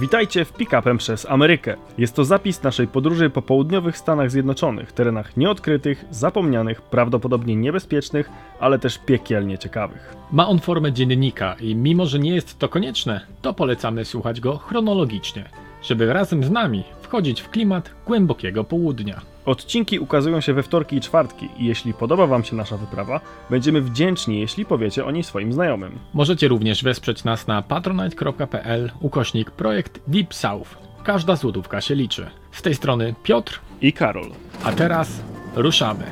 Witajcie w Pick-upem przez Amerykę. Jest to zapis naszej podróży po południowych Stanach Zjednoczonych, terenach nieodkrytych, zapomnianych, prawdopodobnie niebezpiecznych, ale też piekielnie ciekawych. Ma on formę dziennika i mimo, że nie jest to konieczne, to polecamy słuchać go chronologicznie, żeby razem z nami wchodzić w klimat głębokiego południa. Odcinki ukazują się we wtorki i czwartki i jeśli podoba Wam się nasza wyprawa, będziemy wdzięczni, jeśli powiecie o niej swoim znajomym. Możecie również wesprzeć nas na patronite.pl ukośnik projekt Deep South. Każda złotówka się liczy. Z tej strony Piotr, I Karol. a teraz ruszamy.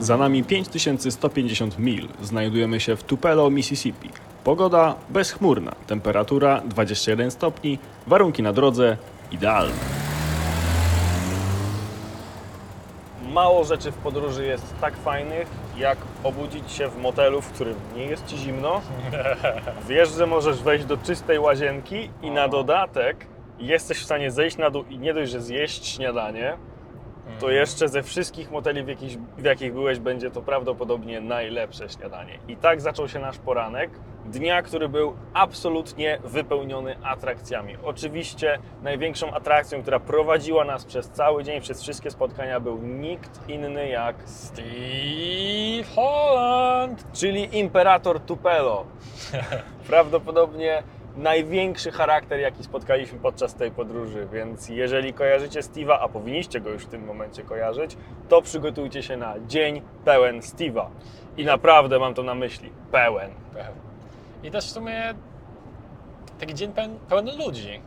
Za nami 5150 mil. Znajdujemy się w Tupelo, Mississippi. Pogoda bezchmurna, temperatura 21 stopni, warunki na drodze idealne. Mało rzeczy w podróży jest tak fajnych, jak obudzić się w motelu, w którym nie jest ci zimno. Wiesz, że możesz wejść do czystej łazienki i na dodatek jesteś w stanie zejść na dół i nie dość, że zjeść śniadanie, to jeszcze ze wszystkich moteli, w, jakich, w jakich byłeś, będzie to prawdopodobnie najlepsze śniadanie. I tak zaczął się nasz poranek. Dnia, który był absolutnie wypełniony atrakcjami. Oczywiście największą atrakcją, która prowadziła nas przez cały dzień, przez wszystkie spotkania, był nikt inny jak Steve Holland! czyli Imperator Tupelo. Prawdopodobnie największy charakter, jaki spotkaliśmy podczas tej podróży, więc jeżeli kojarzycie Steve'a, a powinniście go już w tym momencie kojarzyć, to przygotujcie się na dzień pełen Steve'a. I naprawdę mam to na myśli. Pełen. I też w sumie taki dzień pełen, pełen ludzi.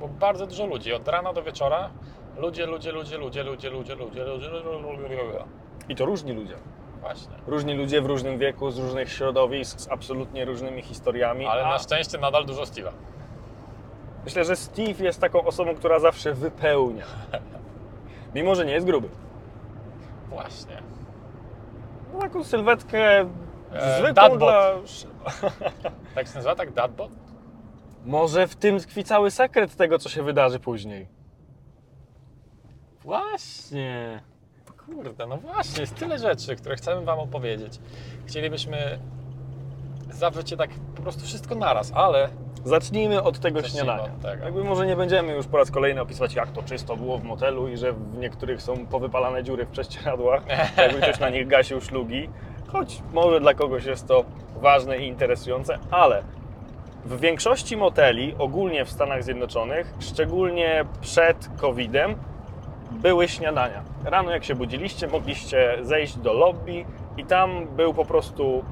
Bo bardzo dużo ludzi, od rana do wieczora. Ludzie, ludzie, ludzie, ludzie, ludzie, ludzie, ludzie, ludzie, ludzie, ludzie, ludzie. I to różni ludzie. Właśnie. Różni ludzie w różnym wieku, z różnych środowisk, z absolutnie różnymi historiami. Ale a na szczęście nadal dużo Steve'a. myślę, że Steve jest taką osobą, która zawsze wypełnia. Mimo, że nie jest gruby. Właśnie. Ma taką sylwetkę E, zwykłą dla... Tak się nazywa, tak? Dadbot? Może w tym tkwi cały sekret tego, co się wydarzy później. Właśnie. Kurde, no właśnie, jest tyle rzeczy, które chcemy Wam opowiedzieć. Chcielibyśmy zawrzeć je tak po prostu wszystko naraz, ale Zacznijmy od tego Zacznijmy śniadania. od tego. Jakby może nie będziemy już po raz kolejny opisywać, jak to czysto było w motelu i że w niektórych są powypalane dziury w prześcieradłach, jakby ktoś na nich gasił szlugi. Choć może dla kogoś jest to ważne i interesujące, ale w większości moteli, ogólnie w Stanach Zjednoczonych, szczególnie przed COVID-em, były śniadania. Rano jak się budziliście, mogliście zejść do lobby i tam był po prostu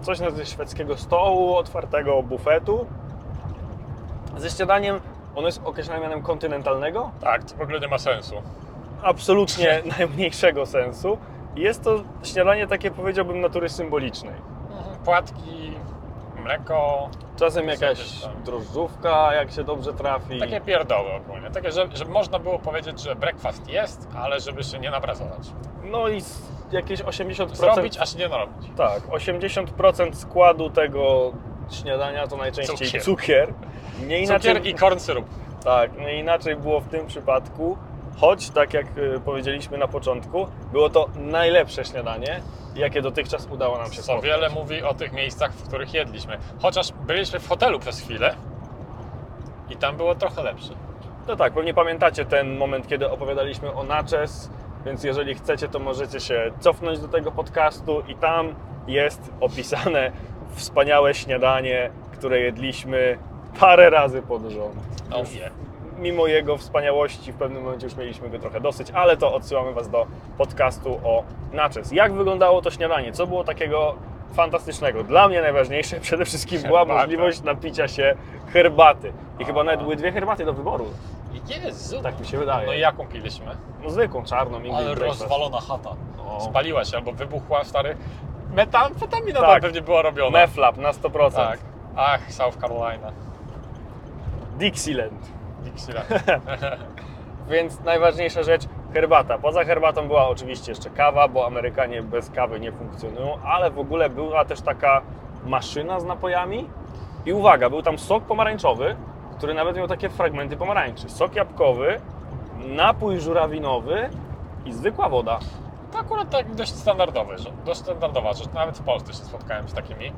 coś na szwedzkiego stołu, otwartego bufetu. Ze śniadaniem, ono jest określone mianem kontynentalnego, tak, to w ogóle nie ma sensu. absolutnie najmniejszego sensu. Jest to śniadanie takie, powiedziałbym, natury symbolicznej. Płatki, mleko, Czasem jakaś drożdżówka, jak się dobrze trafi. takie pierdoły ogólnie. Takie, że, że można było powiedzieć, że breakfast jest, ale żeby się nie napracować. No i jakieś 80%. Zrobić, a się nie narobić. Tak, 80% składu tego śniadania to najczęściej cukier. Cukier. Nie inaczej, Cukier i corn syrup. Tak, nie inaczej było w tym przypadku, choć tak jak y, powiedzieliśmy na początku, było to najlepsze śniadanie, jakie dotychczas udało nam się Co spotkać. wiele mówi o tych miejscach, w których jedliśmy. Chociaż byliśmy w hotelu przez chwilę i tam było trochę lepsze. No tak, pewnie pamiętacie ten moment, kiedy opowiadaliśmy o Naches, więc jeżeli chcecie, to możecie się cofnąć do tego podcastu i tam jest opisane wspaniałe śniadanie, które jedliśmy parę razy pod rząd. Oh yeah. Mimo jego wspaniałości w pewnym momencie już mieliśmy go trochę dosyć, ale to odsyłamy Was do podcastu o Naches. Jak wyglądało to śniadanie? Co było takiego fantastycznego? Dla mnie najważniejsze przede wszystkim była Herbata. możliwość napicia się herbaty. I chyba nawet były dwie herbaty do wyboru. Jezu! Tak mi się wydaje. No i jaką piliśmy? No zwykłą, czarną, English Ale breakfast. rozwalona chata. No. Spaliła się albo wybuchła, stary. Metamfetamina Tak. tam pewnie była robiona. Meflap na 100%. Tak. Ach, South Carolina. Dixieland. Dixieland. Więc najważniejsza rzecz, herbata. Poza herbatą była oczywiście jeszcze kawa, bo Amerykanie bez kawy nie funkcjonują, ale w ogóle była też taka maszyna z napojami. I uwaga, był tam sok pomarańczowy, który nawet miał takie fragmenty pomarańczy. Sok jabłkowy napój żurawinowy i zwykła woda. To akurat tak dość standardowy, dość standardowa rzecz. Nawet w Polsce się spotkałem z takimi.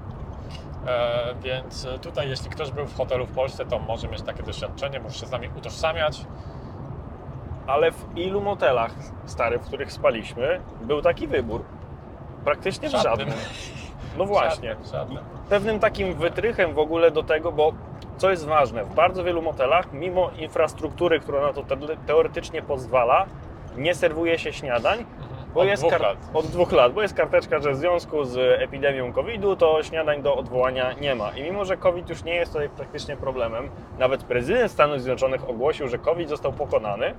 E, więc tutaj, jeśli ktoś był w hotelu w Polsce, to może mieć takie doświadczenie, może się z nami utożsamiać. Ale w ilu motelach, stary, w których spaliśmy, był taki wybór? Praktycznie w Żadnym. żadnym. No właśnie. Żadnym, żadnym. Pewnym takim wytrychem w ogóle do tego, bo co jest ważne, w bardzo wielu motelach, mimo infrastruktury, która na to te- teoretycznie pozwala, nie serwuje się śniadań, bo Od jest dwóch lat. od dwóch lat, bo jest karteczka, że w związku z epidemią COVID-u to śniadań do odwołania nie ma. I mimo, że COVID już nie jest tutaj praktycznie problemem, nawet prezydent Stanów Zjednoczonych ogłosił, że COVID został pokonany,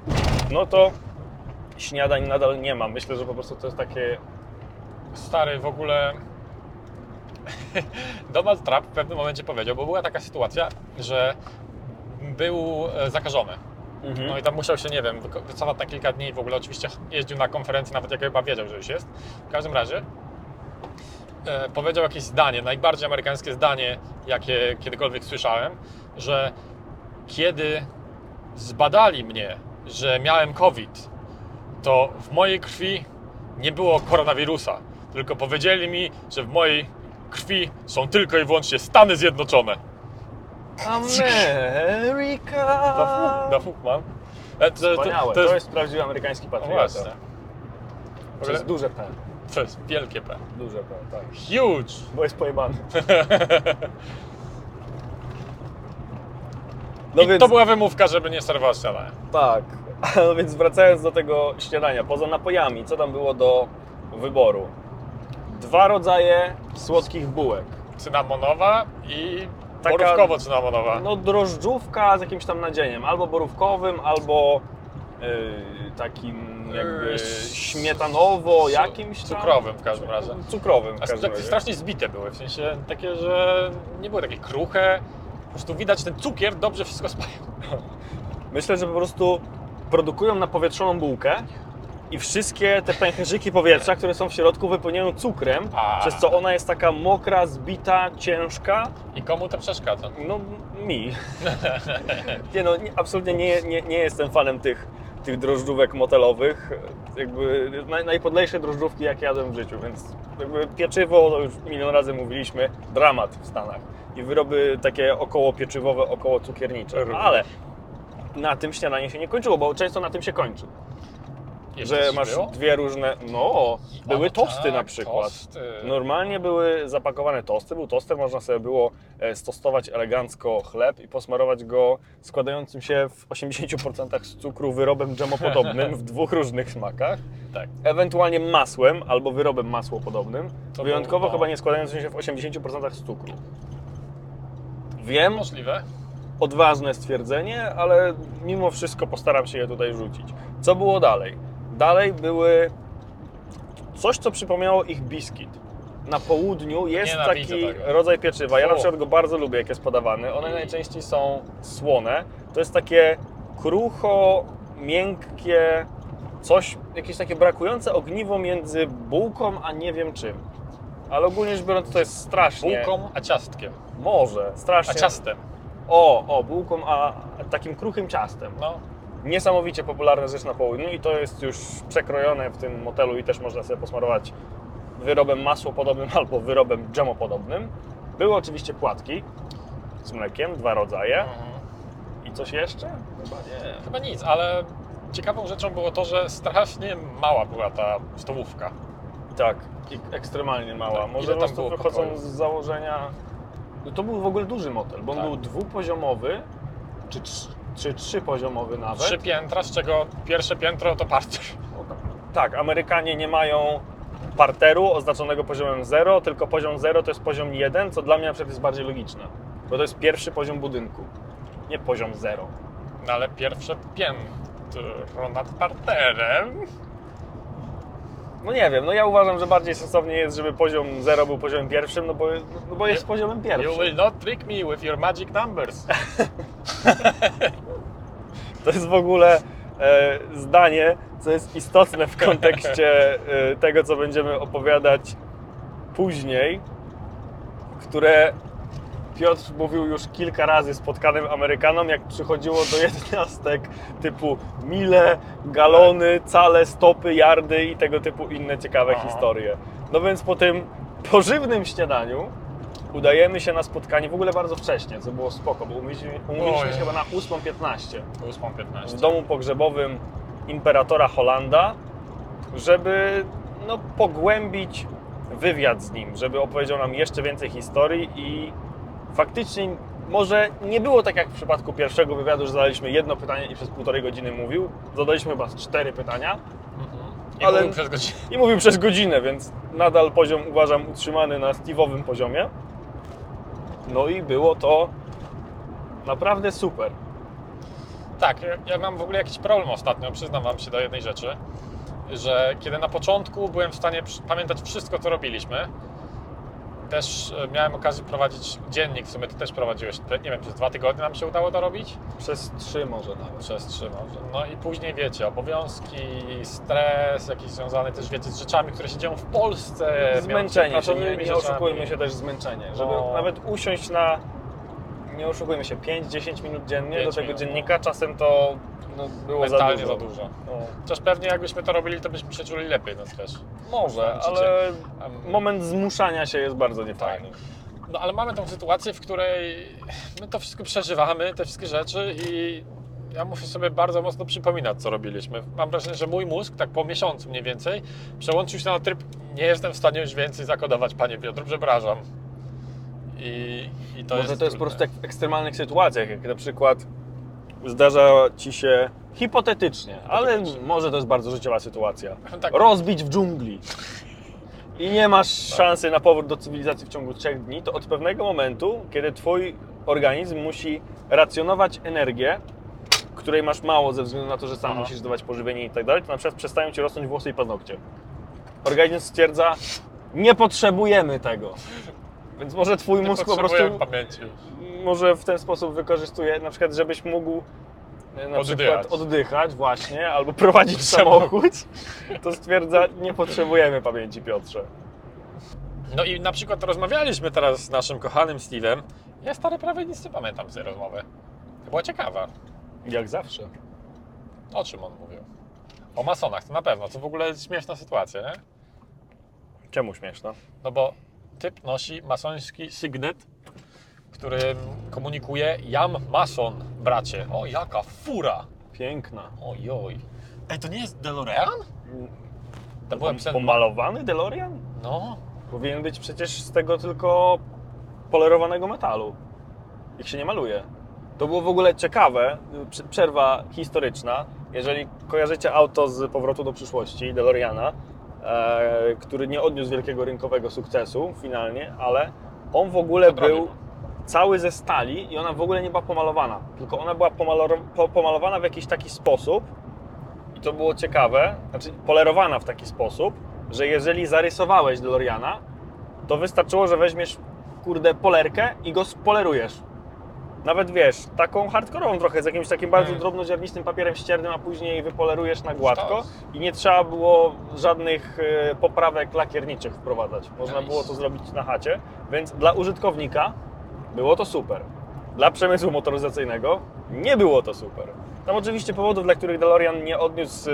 no to śniadań nadal nie ma. Myślę, że po prostu to jest takie Stary, w ogóle Donald Trump w pewnym momencie powiedział, bo była taka sytuacja, że był e, zakażony. No i tam musiał się, nie wiem, wycofać na kilka dni. W ogóle oczywiście jeździł na konferencję, nawet jak chyba wiedział, że już jest. W każdym razie e, powiedział jakieś zdanie, najbardziej amerykańskie zdanie, jakie kiedykolwiek słyszałem, że kiedy zbadali mnie, że miałem COVID, to w mojej krwi nie było koronawirusa, tylko powiedzieli mi, że w mojej krwi są tylko i wyłącznie Stany Zjednoczone. Ameryka! Na fuk mam. E, To, to, Wspaniałe, to, jest, prawdziwy amerykański no patriota. właśnie. W To ogóle, jest duże P. to jest wielkie P. Duże P, tak. Huge! Bo jest pojebany. No I więc, to była wymówka, żeby nie serwować śniadania. tak. No więc wracając do tego śniadania, poza napojami, co tam było do wyboru? Dwa rodzaje słodkich bułek. Cynamonowa i Taka- borówkowo-cynamonowa. No drożdżówka z jakimś tam nadzieniem, albo borówkowym, albo yy, takim jakby Yy, śmietanowo jakimś tam. cukrowym w każdym razie. Cukrowym w A każdym tak razie. strasznie zbite były, w sensie takie, że nie były takie kruche. Po prostu widać ten cukier dobrze wszystko spają. Myślę, że po prostu produkują napowietrzoną bułkę i wszystkie te pęcherzyki powietrza, które są w środku, wypełniają cukrem, A. przez co ona jest taka mokra, zbita, ciężka. I komu to przeszkadza? No, mi. nie no, nie, absolutnie nie, nie, nie jestem fanem tych, tych drożdżówek motelowych. Jakby naj, najpodlejsze drożdżówki, jakie jadłem w życiu, więc jakby pieczywo, to już milion razy mówiliśmy, dramat w Stanach. I wyroby takie około pieczywowe, około cukiernicze. Ale na tym śniadanie się nie kończyło, bo często na tym się kończy. Że masz było? dwie różne. No, były tosty tak, na przykład. Tosty. Normalnie były zapakowane tosty. Był toster, można sobie było e, stostować elegancko chleb i posmarować go składającym się w 80% z cukru wyrobem dżemopodobnym w dwóch różnych smakach. Tak. Ewentualnie masłem albo wyrobem masłopodobnym. To Wyjątkowo był- chyba nie składającym się w 80% z cukru. Wiem, Możliwe. odważne stwierdzenie, ale mimo wszystko postaram się je tutaj rzucić. Co było dalej? Dalej były coś, co przypomniało ich biskit. Na południu jest taki rodzaj pieczywa. Ja na przykład go bardzo lubię, jak jest podawany. One I- najczęściej są słone. To jest takie krucho, miękkie, coś, jakieś takie brakujące ogniwo między bułką, a nie wiem czym. Ale ogólnie rzecz biorąc, to jest strasznie. Bułką, a ciastkiem. Może, strasznie. A ciastem. O, o, bułką, a takim kruchym ciastem. No. Niesamowicie popularna rzecz na południu i to jest już przekrojone w tym motelu i też można sobie posmarować wyrobem masłopodobnym albo wyrobem dżemopodobnym. Były oczywiście płatki z mlekiem, dwa rodzaje. Mhm. I coś jeszcze? Chyba nie. Chyba nic, ale ciekawą rzeczą było to, że strasznie mała była ta stołówka. Tak, ekstremalnie mała. Tak, Może tam było wychodząc pokojów? z założenia... No to był w ogóle duży motel, bo on Tak. był dwupoziomowy, czy, czy trzypoziomowy nawet. Trzy piętra, z czego pierwsze piętro to parter. Tak, Amerykanie nie mają parteru oznaczonego poziomem 0, tylko poziom 0 to jest poziom 1, co dla mnie na przykład jest bardziej logiczne. Bo to jest pierwszy poziom budynku, nie poziom 0. No ale pierwsze piętro nad parterem. No nie wiem, no ja uważam, że bardziej sensownie jest, żeby poziom 0 był poziomem pierwszym, no bo, no bo jest You- poziomem You pierwszym. will not trick me with your magic numbers. To jest w ogóle e, zdanie, co jest istotne w kontekście e, tego, co będziemy opowiadać później, które Piotr mówił już kilka razy spotkanym Amerykanom, jak przychodziło do jednostek typu mile, galony, cale, stopy, yardy i tego typu inne ciekawe Aha. historie. No więc po tym pożywnym śniadaniu udajemy się na spotkanie w ogóle bardzo wcześnie, co było spoko, bo umówiliśmy, umówiliśmy się chyba na 8.15 8.15. w domu pogrzebowym imperatora Holanda, żeby no, pogłębić wywiad z nim, żeby opowiedział nam jeszcze więcej historii i faktycznie może nie było tak jak w przypadku pierwszego wywiadu, że zadaliśmy jedno pytanie i przez półtorej godziny mówił. Zadaliśmy chyba cztery pytania I ale- ale... przez godzinę. i mówił przez godzinę, więc nadal poziom uważam utrzymany na Steve'owym poziomie. No i było to naprawdę super. Tak, ja, mam w ogóle jakiś problem ostatnio, przyznam Wam się do jednej rzeczy, że kiedy na początku byłem w stanie pamiętać wszystko, co robiliśmy, też e, miałem okazję prowadzić dziennik, w sumie Ty też prowadziłeś, nie wiem, przez dwa tygodnie nam się udało to robić? Przez trzy może nawet. Przez trzy może. No i później wiecie, obowiązki, stres jakiś związany też wiecie z rzeczami, które się dzieją w Polsce. Zmęczenie się, nie, nie oszukujmy się też zmęczenie. Żeby No. nawet usiąść na, nie oszukujmy się, 5-10 minut dziennie do tego minut, dziennika, czasem to no, było Mentalnie za dużo. No, Chociaż pewnie jakbyśmy to robili, to byśmy się czuli lepiej, no też. może, ale moment zmuszania się jest bardzo niefajny. No ale mamy tą sytuację, w której my to wszystko przeżywamy, te wszystkie rzeczy i ja muszę sobie bardzo mocno przypominać, co robiliśmy. Mam wrażenie, że mój mózg, tak po miesiącu mniej więcej, przełączył się na tryb nie jestem w stanie już więcej zakodować, panie Piotr, przepraszam. I, i to Może jest to jest po trudne. prostu jak w ekstremalnych sytuacjach, jak na przykład zdarza ci się hipotetycznie, ale może to jest bardzo życiowa sytuacja. Tak. Rozbić w dżungli i nie masz szansy na powrót do cywilizacji w ciągu trzech dni, to od pewnego momentu, kiedy twój organizm musi racjonować energię, której masz mało ze względu na to, że sam Aha. musisz dawać pożywienie i tak dalej, to na przykład przestają ci rosnąć włosy i paznokcie. Organizm stwierdza, nie potrzebujemy tego. Więc może twój Nie mózg po prostu potrzebuję pamięci. Może w ten sposób wykorzystuje, na przykład, żebyś mógł e, na Oddychać. przykład oddychać właśnie, albo prowadzić samochód, to stwierdza, nie potrzebujemy pamięci Piotrze. No i na przykład rozmawialiśmy teraz z naszym kochanym Steve'em. Ja stary prawie nic nie pamiętam z tej rozmowy. To była ciekawa. Jak zawsze. O czym on mówił? O masonach, to na pewno. To w ogóle jest śmieszna sytuacja, nie? Czemu śmieszno? No bo typ nosi masoński sygnet, którym komunikuje Jam Mason, bracie. O, jaka fura! Piękna. Ojoj. Ej, to nie jest DeLorean? To byłem Pom- Pomalowany DeLorean? No, Powinien być przecież z tego tylko polerowanego metalu. Ich się nie maluje. To było w ogóle ciekawe, prze- przerwa historyczna. Jeżeli kojarzycie auto z Powrotu do przyszłości, DeLoreana, e, który nie odniósł wielkiego rynkowego sukcesu finalnie, ale on w ogóle był. Cały ze stali i ona w ogóle nie była pomalowana, tylko ona była pomalowana w jakiś taki sposób i to było ciekawe, znaczy polerowana w taki sposób, że jeżeli zarysowałeś DeLoreana, to wystarczyło, że weźmiesz kurde polerkę i go spolerujesz. Nawet wiesz, taką hardkorową trochę, z jakimś takim bardzo Mm. drobnoziarnistym papierem ściernym, a później wypolerujesz na gładko i nie trzeba było żadnych e, poprawek lakierniczych wprowadzać. Można Nice. było to zrobić na chacie, więc dla użytkownika było to super. Dla przemysłu motoryzacyjnego nie było to super. Tam oczywiście powodów, dla których DeLorean nie odniósł e,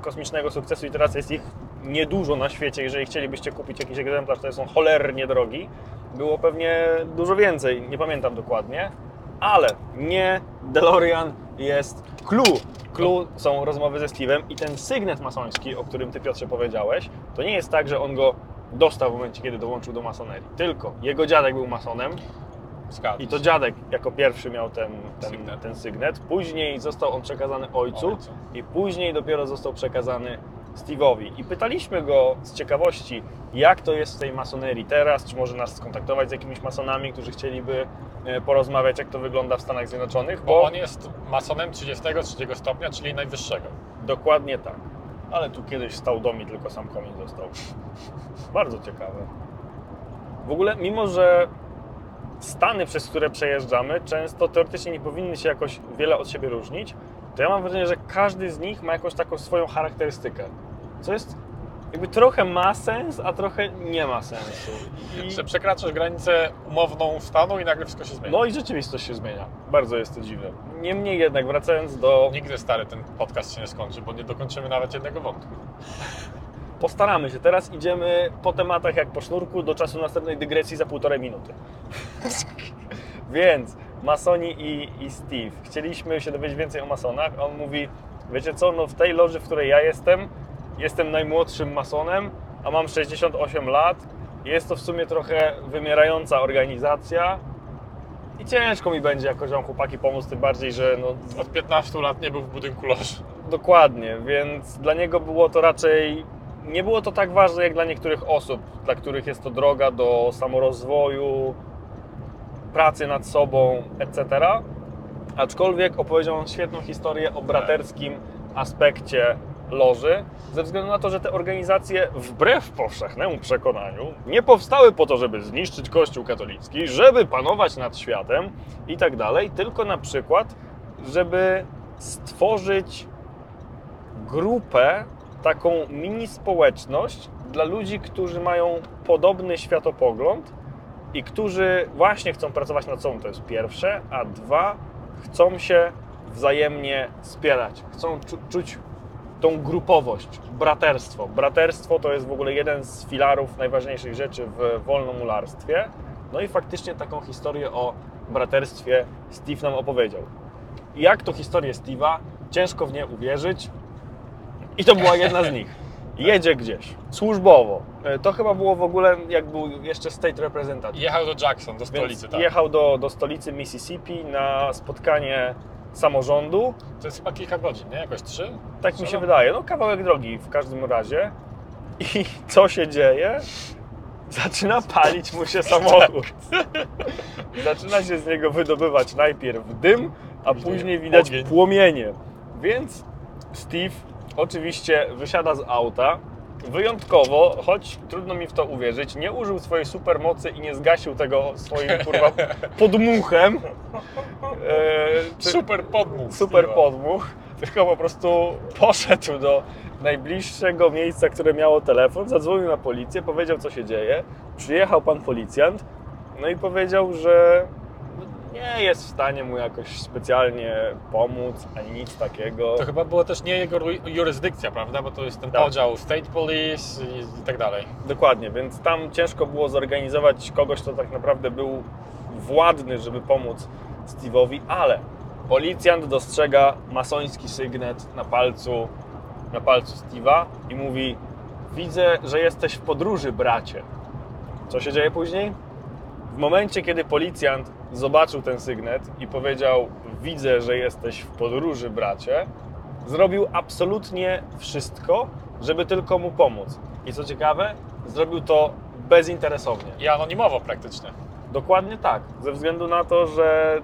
kosmicznego sukcesu i teraz jest ich niedużo na świecie, jeżeli chcielibyście kupić jakiś egzemplarz, to są cholernie drogi, było pewnie dużo więcej, nie pamiętam dokładnie, ale nie DeLorean jest clue. Clue są rozmowy ze Steve'em i ten sygnet masoński, o którym Ty Piotrze powiedziałeś, to nie jest tak, że on go dostał w momencie, kiedy dołączył do masonerii, tylko jego dziadek był masonem zgadza i to dziadek jako pierwszy miał ten, ten, Sygnet. ten sygnet, później został on przekazany ojcu, Ojcu. i później dopiero został przekazany Steve'owi. I pytaliśmy go z ciekawości, jak to jest w tej masonerii teraz, czy może nas skontaktować z jakimiś masonami, którzy chcieliby e, porozmawiać, jak to wygląda w Stanach Zjednoczonych, Bo bo on jest masonem 33 stopnia, czyli najwyższego. dokładnie tak. Ale tu kiedyś stał dom i tylko sam komin został. Bardzo ciekawe. W ogóle, mimo że Stany, przez które przejeżdżamy, często teoretycznie nie powinny się jakoś wiele od siebie różnić, to ja mam wrażenie, że każdy z nich ma jakąś taką swoją charakterystykę. Co jest jakby trochę ma sens, a trochę nie ma sensu. I... Że przekraczasz granicę umowną stanu i nagle wszystko się zmienia. No i rzeczywistość się zmienia. Bardzo jest to dziwne. Niemniej jednak, wracając do... Nigdy stary ten podcast się nie skończy, bo nie dokończymy nawet jednego wątku. Postaramy się. Teraz idziemy po tematach jak po sznurku do czasu następnej dygresji za półtorej minuty. Więc masoni i, i Steve. Chcieliśmy się dowiedzieć więcej o masonach. On mówi, wiecie co, no w tej loży, w której ja jestem, jestem najmłodszym masonem, a mam 68 lat. Jest to w sumie trochę wymierająca organizacja. I ciężko mi będzie jakoś wam chłopaki pomóc, tym bardziej, że no, Od 15 lat nie był w budynku loży. Dokładnie, więc dla niego było to raczej. Nie było to tak ważne jak dla niektórych osób, dla których jest to droga do samorozwoju, pracy nad sobą, etc. Aczkolwiek opowiedział świetną historię o braterskim aspekcie loży, ze względu na to, że te organizacje, wbrew powszechnemu przekonaniu, nie powstały po to, żeby zniszczyć Kościół katolicki, żeby panować nad światem i tak dalej, tylko na przykład, żeby stworzyć grupę, taką mini społeczność dla ludzi, którzy mają podobny światopogląd i którzy właśnie chcą pracować nad sobą, to jest pierwsze, a dwa, chcą się wzajemnie wspierać, chcą czu- czuć tą grupowość, braterstwo. Braterstwo to jest w ogóle jeden z filarów najważniejszych rzeczy w wolnomularstwie. No i faktycznie taką historię o braterstwie Steve nam opowiedział. Jak to historię Steve'a? Ciężko w nie uwierzyć. I to była jedna z nich. Jedzie gdzieś, służbowo. E, To chyba było w ogóle, jak był jeszcze state representative. Jechał do Jackson, do stolicy, tak. jechał do, do stolicy Mississippi na spotkanie samorządu. To jest chyba kilka godzin, nie? Jakoś trzy? Tak mi się wydaje. No kawałek drogi w każdym razie. I co się dzieje? Zaczyna palić mu się samochód. Zaczyna się z niego wydobywać najpierw dym, a Później widać płomienie. Więc Steve oczywiście wysiada z auta. Wyjątkowo, choć trudno mi w to uwierzyć, nie użył swojej supermocy i nie zgasił tego swoim kurwa podmuchem. E, czy- Super podmuch. super Steve'a. podmuch, tylko po prostu poszedł do najbliższego miejsca, które miało telefon, zadzwonił na policję, powiedział co się dzieje, przyjechał pan policjant, no i powiedział, że nie jest w stanie mu jakoś specjalnie pomóc, ani nic takiego. To chyba było też nie jego jurysdykcja, prawda? Bo to jest ten Tak. podział State Police i, i tak dalej. Dokładnie, więc tam ciężko było zorganizować kogoś, kto tak naprawdę był władny, żeby pomóc Steve'owi, ale policjant dostrzega masoński sygnet na palcu, na palcu Steve'a i mówi widzę, że jesteś w podróży, bracie. Co się dzieje później? W momencie, kiedy policjant zobaczył ten sygnet i powiedział widzę, że jesteś w podróży, bracie, zrobił absolutnie wszystko, żeby tylko mu pomóc. I co ciekawe, zrobił to bezinteresownie. I anonimowo praktycznie. Dokładnie tak, ze względu na to, że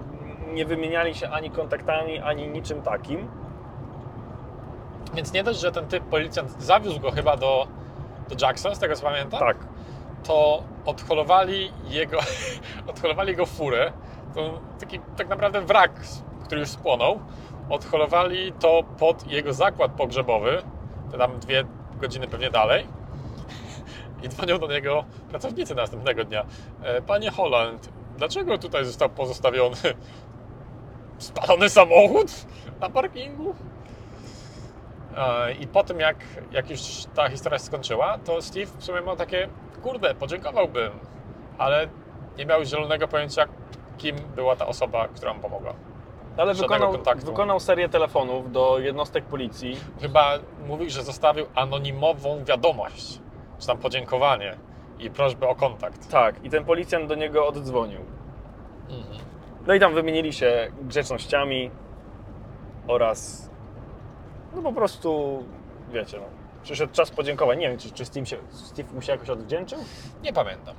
nie wymieniali się ani kontaktami, ani niczym takim. Więc nie dość, że ten typ policjant zawiózł go chyba do, do Jackson, z tego co pamiętam, Tak, to odholowali jego, odholowali jego furę. To taki tak naprawdę wrak, który już spłonął. Odholowali to pod jego zakład pogrzebowy, tam dwie godziny pewnie dalej. I dzwonią do niego pracownicy następnego dnia. "E, Panie Holland, dlaczego tutaj został pozostawiony spalony samochód na parkingu? E, I po tym, jak, jak już ta historia się skończyła, to Steve w sumie miał takie, kurde, podziękowałbym, ale nie miał zielonego pojęcia, kim była ta osoba, która mu pomogła. ale wykonał, wykonał serię telefonów do jednostek policji. Chyba mówił, że zostawił anonimową wiadomość, czy tam podziękowanie i prośbę o kontakt. Tak, i ten policjant do niego oddzwonił. No i tam wymienili się grzecznościami oraz no po prostu, wiecie, no, przyszedł czas podziękowań. Nie wiem, czy, czy Steve, się, Steve mu się jakoś odwdzięczył? Nie pamiętam.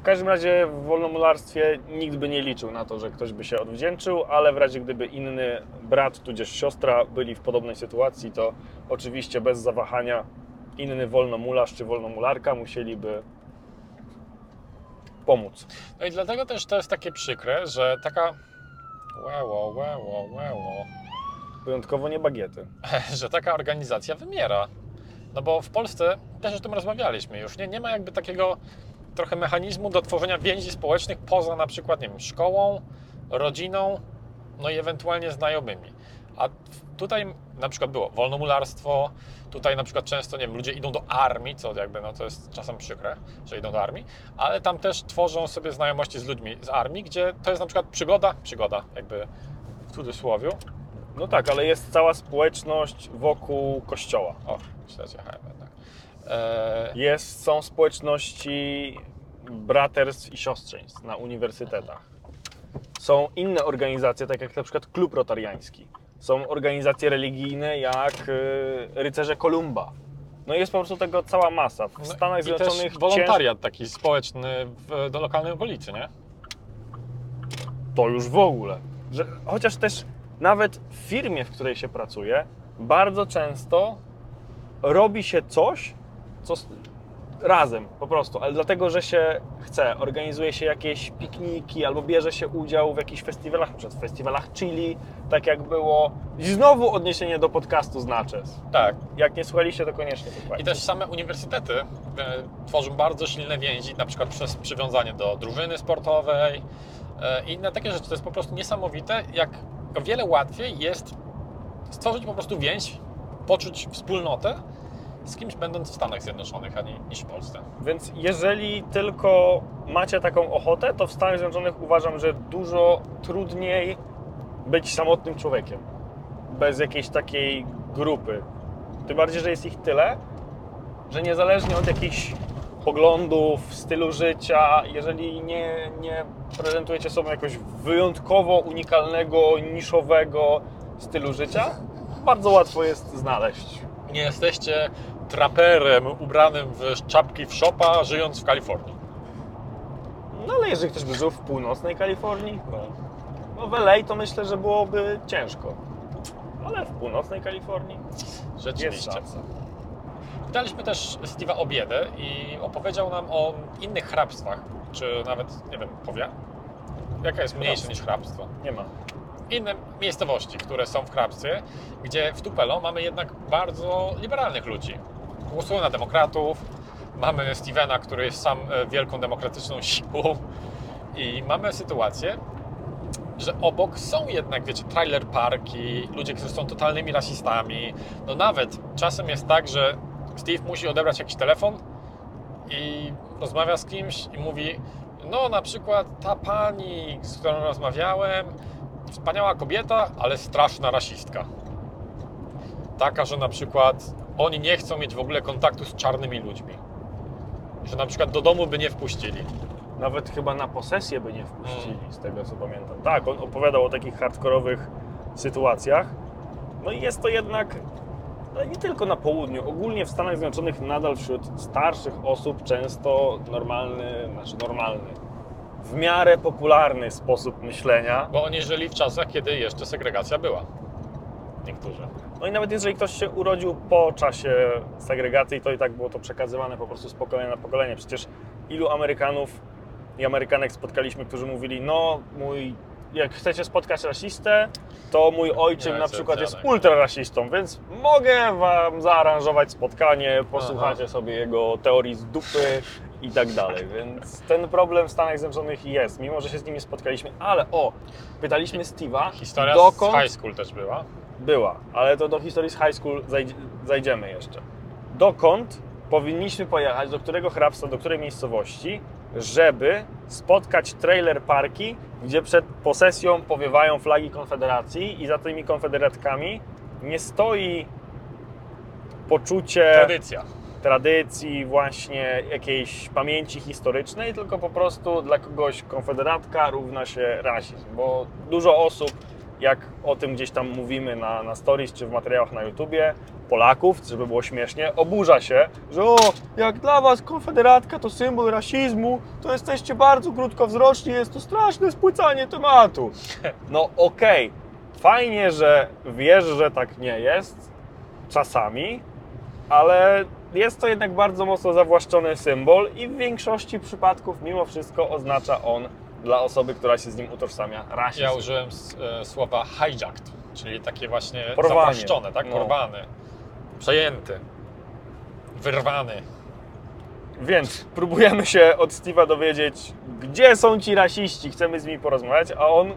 W każdym razie w wolnomularstwie nikt by nie liczył na to, że ktoś by się odwdzięczył, ale w razie gdyby inny brat tudzież siostra byli w podobnej sytuacji, to oczywiście bez zawahania inny wolnomularz czy wolnomularka musieliby pomóc. No i dlatego też to jest takie przykre, że taka łeło, łeło, łeło, Wyjątkowo nie bagiety. że taka organizacja wymiera. No bo w Polsce też o tym rozmawialiśmy już, nie, nie ma jakby takiego trochę mechanizmu do tworzenia więzi społecznych poza na przykład, nie wiem, szkołą, rodziną, no i ewentualnie znajomymi. A tutaj na przykład było wolnomularstwo, tutaj na przykład często, nie wiem, ludzie idą do armii, co jakby, no to jest czasem przykre, że idą do armii, ale tam też tworzą sobie znajomości z ludźmi z armii, gdzie to jest na przykład przygoda, przygoda jakby w cudzysłowie. No tak, ale jest cała społeczność wokół kościoła. O, śledzie HM, tak. Eee, Jest, są społeczności braterstw i siostrzeństw na uniwersytetach. Są inne organizacje, tak jak na przykład Klub Rotariański. Są organizacje religijne jak y, Rycerze Kolumba. No jest po prostu tego cała masa. W no Stanach i Zjednoczonych też wolontariat taki społeczny w, do lokalnej okolicy, nie? to już w ogóle. Że, chociaż też nawet w firmie, w której się pracuje, bardzo często robi się coś, co razem po prostu, ale dlatego, że się chce. Organizuje się jakieś pikniki albo bierze się udział w jakichś festiwalach, na przykład w festiwalach chili, tak jak było. I znowu odniesienie do podcastu z Naches. Tak. Jak nie słuchaliście, to koniecznie słuchajcie. I też same uniwersytety e, tworzą bardzo silne więzi, na przykład przez przywiązanie do drużyny sportowej e, i inne takie rzeczy. To jest po prostu niesamowite, jak o wiele łatwiej jest stworzyć po prostu więź, poczuć wspólnotę z kimś będąc w Stanach Zjednoczonych, a nie niż w Polsce. Więc jeżeli tylko macie taką ochotę, to w Stanach Zjednoczonych uważam, że dużo trudniej być samotnym człowiekiem. Bez jakiejś takiej grupy. Tym bardziej, że jest ich tyle, że niezależnie od jakichś poglądów, stylu życia, jeżeli nie, nie prezentujecie sobą jakoś wyjątkowo unikalnego, niszowego stylu życia, bardzo łatwo jest znaleźć. Nie jesteście traperem ubranym w czapki w szopa, żyjąc w Kalifornii. No ale jeżeli ktoś by żył w północnej Kalifornii, no w LA to myślę, że byłoby ciężko. Ale w północnej Kalifornii jest Rzeczywiście. szansa. Pytaliśmy też Steve'a o biedę i opowiedział nam o innych hrabstwach, czy nawet, nie wiem, powie? Jaka jest mniejsza niż hrabstwo? Nie ma. Inne miejscowości, które są w hrabstwie, gdzie w Tupelo mamy jednak bardzo liberalnych ludzi. Głosują na demokratów, mamy Stevena, który jest sam e, wielką demokratyczną siłą i mamy sytuację, że obok są jednak, wiecie, trailer parki, ludzie, którzy są totalnymi rasistami. No nawet czasem jest tak, że Steve musi odebrać jakiś telefon i rozmawia z kimś i mówi, no na przykład ta pani, z którą rozmawiałem, wspaniała kobieta, ale straszna rasistka. Taka, że na przykład oni nie chcą mieć w ogóle kontaktu z czarnymi ludźmi. Że na przykład do domu by nie wpuścili. Nawet chyba na posesję by nie wpuścili, z tego co pamiętam. Tak, on opowiadał o takich hardkorowych sytuacjach. No i jest to jednak, ale nie tylko na południu, ogólnie w Stanach Zjednoczonych nadal wśród starszych osób często normalny, znaczy normalny, w miarę popularny sposób myślenia. Bo oni żyli w czasach, kiedy jeszcze segregacja była. Niektórzy. No i nawet jeżeli ktoś się urodził po czasie segregacji, to i tak było to przekazywane po prostu z pokolenia na pokolenie. Przecież ilu Amerykanów i Amerykanek spotkaliśmy, którzy mówili, no mój, jak chcecie spotkać rasistę, to mój ojczym Ja na przykład jest ultrarasistą, więc mogę wam zaaranżować spotkanie, posłuchacie sobie jego teorii z dupy i tak dalej. Więc ten problem w Stanach Zjednoczonych jest, mimo że się z nim nie spotkaliśmy. Ale o, pytaliśmy Steve'a, Historia dokąd z high school też była. była, ale to do historii z high school zajdzie- zajdziemy jeszcze. Dokąd powinniśmy pojechać, do którego hrabstwa, do której miejscowości, żeby spotkać trailer parki, gdzie przed posesją powiewają flagi Konfederacji i za tymi konfederatkami nie stoi poczucie Tradycja. tradycji, właśnie jakiejś pamięci historycznej, tylko po prostu dla kogoś konfederatka równa się rasizm, bo dużo osób, jak o tym gdzieś tam mówimy na, na stories czy w materiałach na YouTubie, Polaków, żeby było śmiesznie, oburza się, że o, jak dla was konfederatka to symbol rasizmu, to jesteście bardzo krótkowzroczni, jest to straszne spłycanie tematu. No okej, fajnie, że wiesz, że tak nie jest, czasami, ale jest to jednak bardzo mocno zawłaszczony symbol i w większości przypadków mimo wszystko oznacza on dla osoby, która się z nim utożsamia rasizm. Ja użyłem s- e, słowa hijacked, czyli takie właśnie Porwanie. zawłaszczone, tak? No. Porwany, przejęty. Wyrwany. Więc próbujemy się od Steve'a dowiedzieć, gdzie są ci rasiści, chcemy z nimi porozmawiać, a on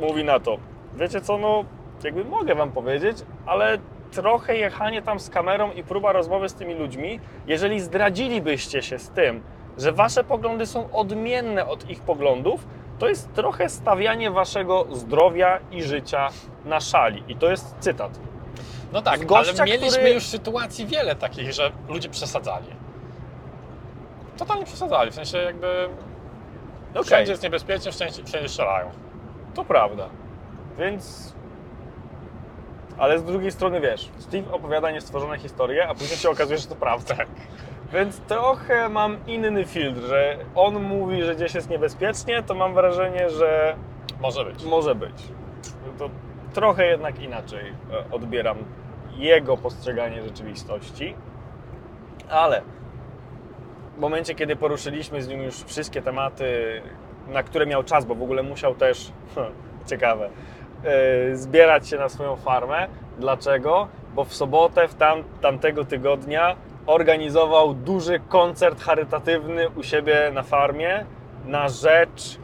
mówi na to, wiecie co, no jakby mogę wam powiedzieć, ale trochę jechanie tam z kamerą i próba rozmowy z tymi ludźmi, jeżeli zdradzilibyście się z tym, że wasze poglądy są odmienne od ich poglądów, to jest trochę stawianie waszego zdrowia i życia na szali. I to jest cytat. No tak, gościa, ale mieliśmy który- już sytuacji wiele takich, że ludzie przesadzali. Totalnie przesadzali, w sensie jakby Okej. wszędzie jest niebezpiecznie, wszędzie, wszędzie strzelają. To prawda. Więc. Ale z drugiej strony wiesz, Steve opowiada niestworzone historie, a później się okazuje, że to prawda. Więc trochę mam inny filtr, że on mówi, że gdzieś jest niebezpiecznie, to mam wrażenie, że Może być. może być. To trochę jednak inaczej e, odbieram jego postrzeganie rzeczywistości. Ale w momencie, kiedy poruszyliśmy z nim już wszystkie tematy, na które miał czas, bo w ogóle musiał też, ciekawe, e, zbierać się na swoją farmę. Dlaczego? Bo w sobotę, w tam, tamtego tygodnia organizował duży koncert charytatywny u siebie na farmie na rzecz.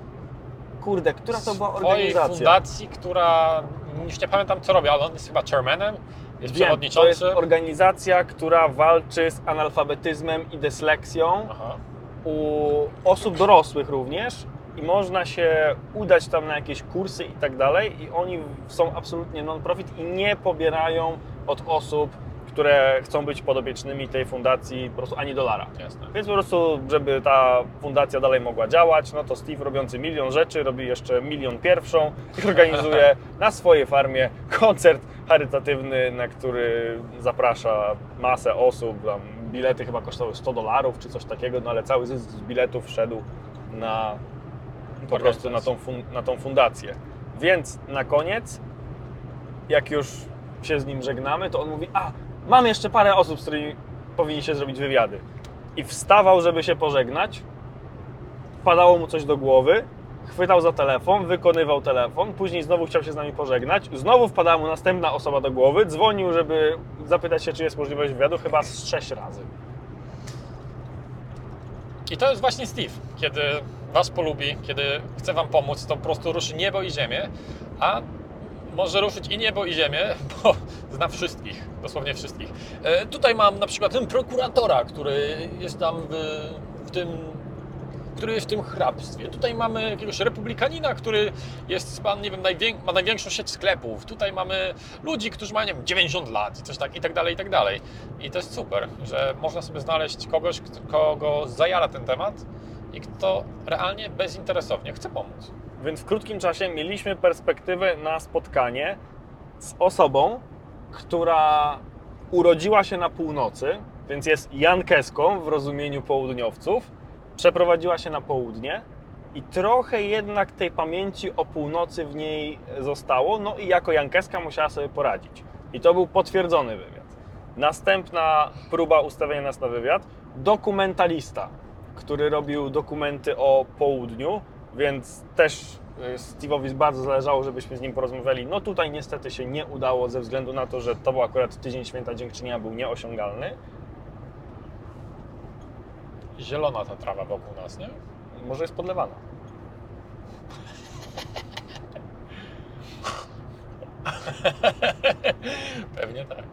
Kurde, która to była organizacja? fundacji, która już nie pamiętam co robi, ale on jest chyba chairmanem, jest Wiem, przewodniczący. to jest organizacja, która walczy z analfabetyzmem i dysleksją Aha. u osób dorosłych również i można się udać tam na jakieś kursy i tak dalej i oni są absolutnie non-profit i nie pobierają od osób, które chcą być podobiecznymi tej fundacji po prostu ani dolara. Jasne. Więc po prostu, żeby ta fundacja dalej mogła działać, no to Steve robiący milion rzeczy, robi jeszcze milion pierwszą i organizuje na swojej farmie koncert charytatywny, na który zaprasza masę osób. Tam bilety chyba kosztowały 100 dolarów czy coś takiego, no ale cały zysk z biletów szedł na po prostu na tą, na tą fundację. Więc na koniec, jak już się z nim żegnamy, to on mówi, a mam jeszcze parę osób, z którymi powinniście zrobić wywiady. I wstawał, żeby się pożegnać, wpadało mu coś do głowy, chwytał za telefon, wykonywał telefon, później znowu chciał się z nami pożegnać, znowu wpadała mu następna osoba do głowy, dzwonił, żeby zapytać się, czy jest możliwość wywiadu, chyba z sześć razy. I to jest właśnie Steve. Kiedy Was polubi, kiedy chce Wam pomóc, to po prostu ruszy niebo i ziemię, a może ruszyć i niebo i ziemię, bo zna wszystkich, dosłownie wszystkich. E, tutaj mam na przykład ten prokuratora, który jest tam w, w tym który jest w tym hrabstwie. Tutaj mamy jakiegoś republikanina, który jest, pan, nie wiem, ma największą sieć sklepów. Tutaj mamy ludzi, którzy mają, nie wiem, 90 lat i coś tak, i tak dalej, i tak dalej. I to jest super, że można sobie znaleźć kogoś, kogo zajara ten temat i kto realnie bezinteresownie chce pomóc. Więc w krótkim czasie mieliśmy perspektywę na spotkanie z osobą, która urodziła się na północy, więc jest jankeską w rozumieniu południowców, przeprowadziła się na południe i trochę jednak tej pamięci o północy w niej zostało, no i jako jankeska musiała sobie poradzić. I to był potwierdzony wywiad. Następna próba ustawienia nas na wywiad, dokumentalista, który robił dokumenty o południu, więc też y, Steve'owi bardzo zależało, żebyśmy z nim porozmawiali. No tutaj niestety się nie udało ze względu na to, że to był akurat tydzień święta dziękczynienia, był nieosiągalny. Zielona ta trawa wokół nas, nie? Może jest podlewana. Pewnie tak.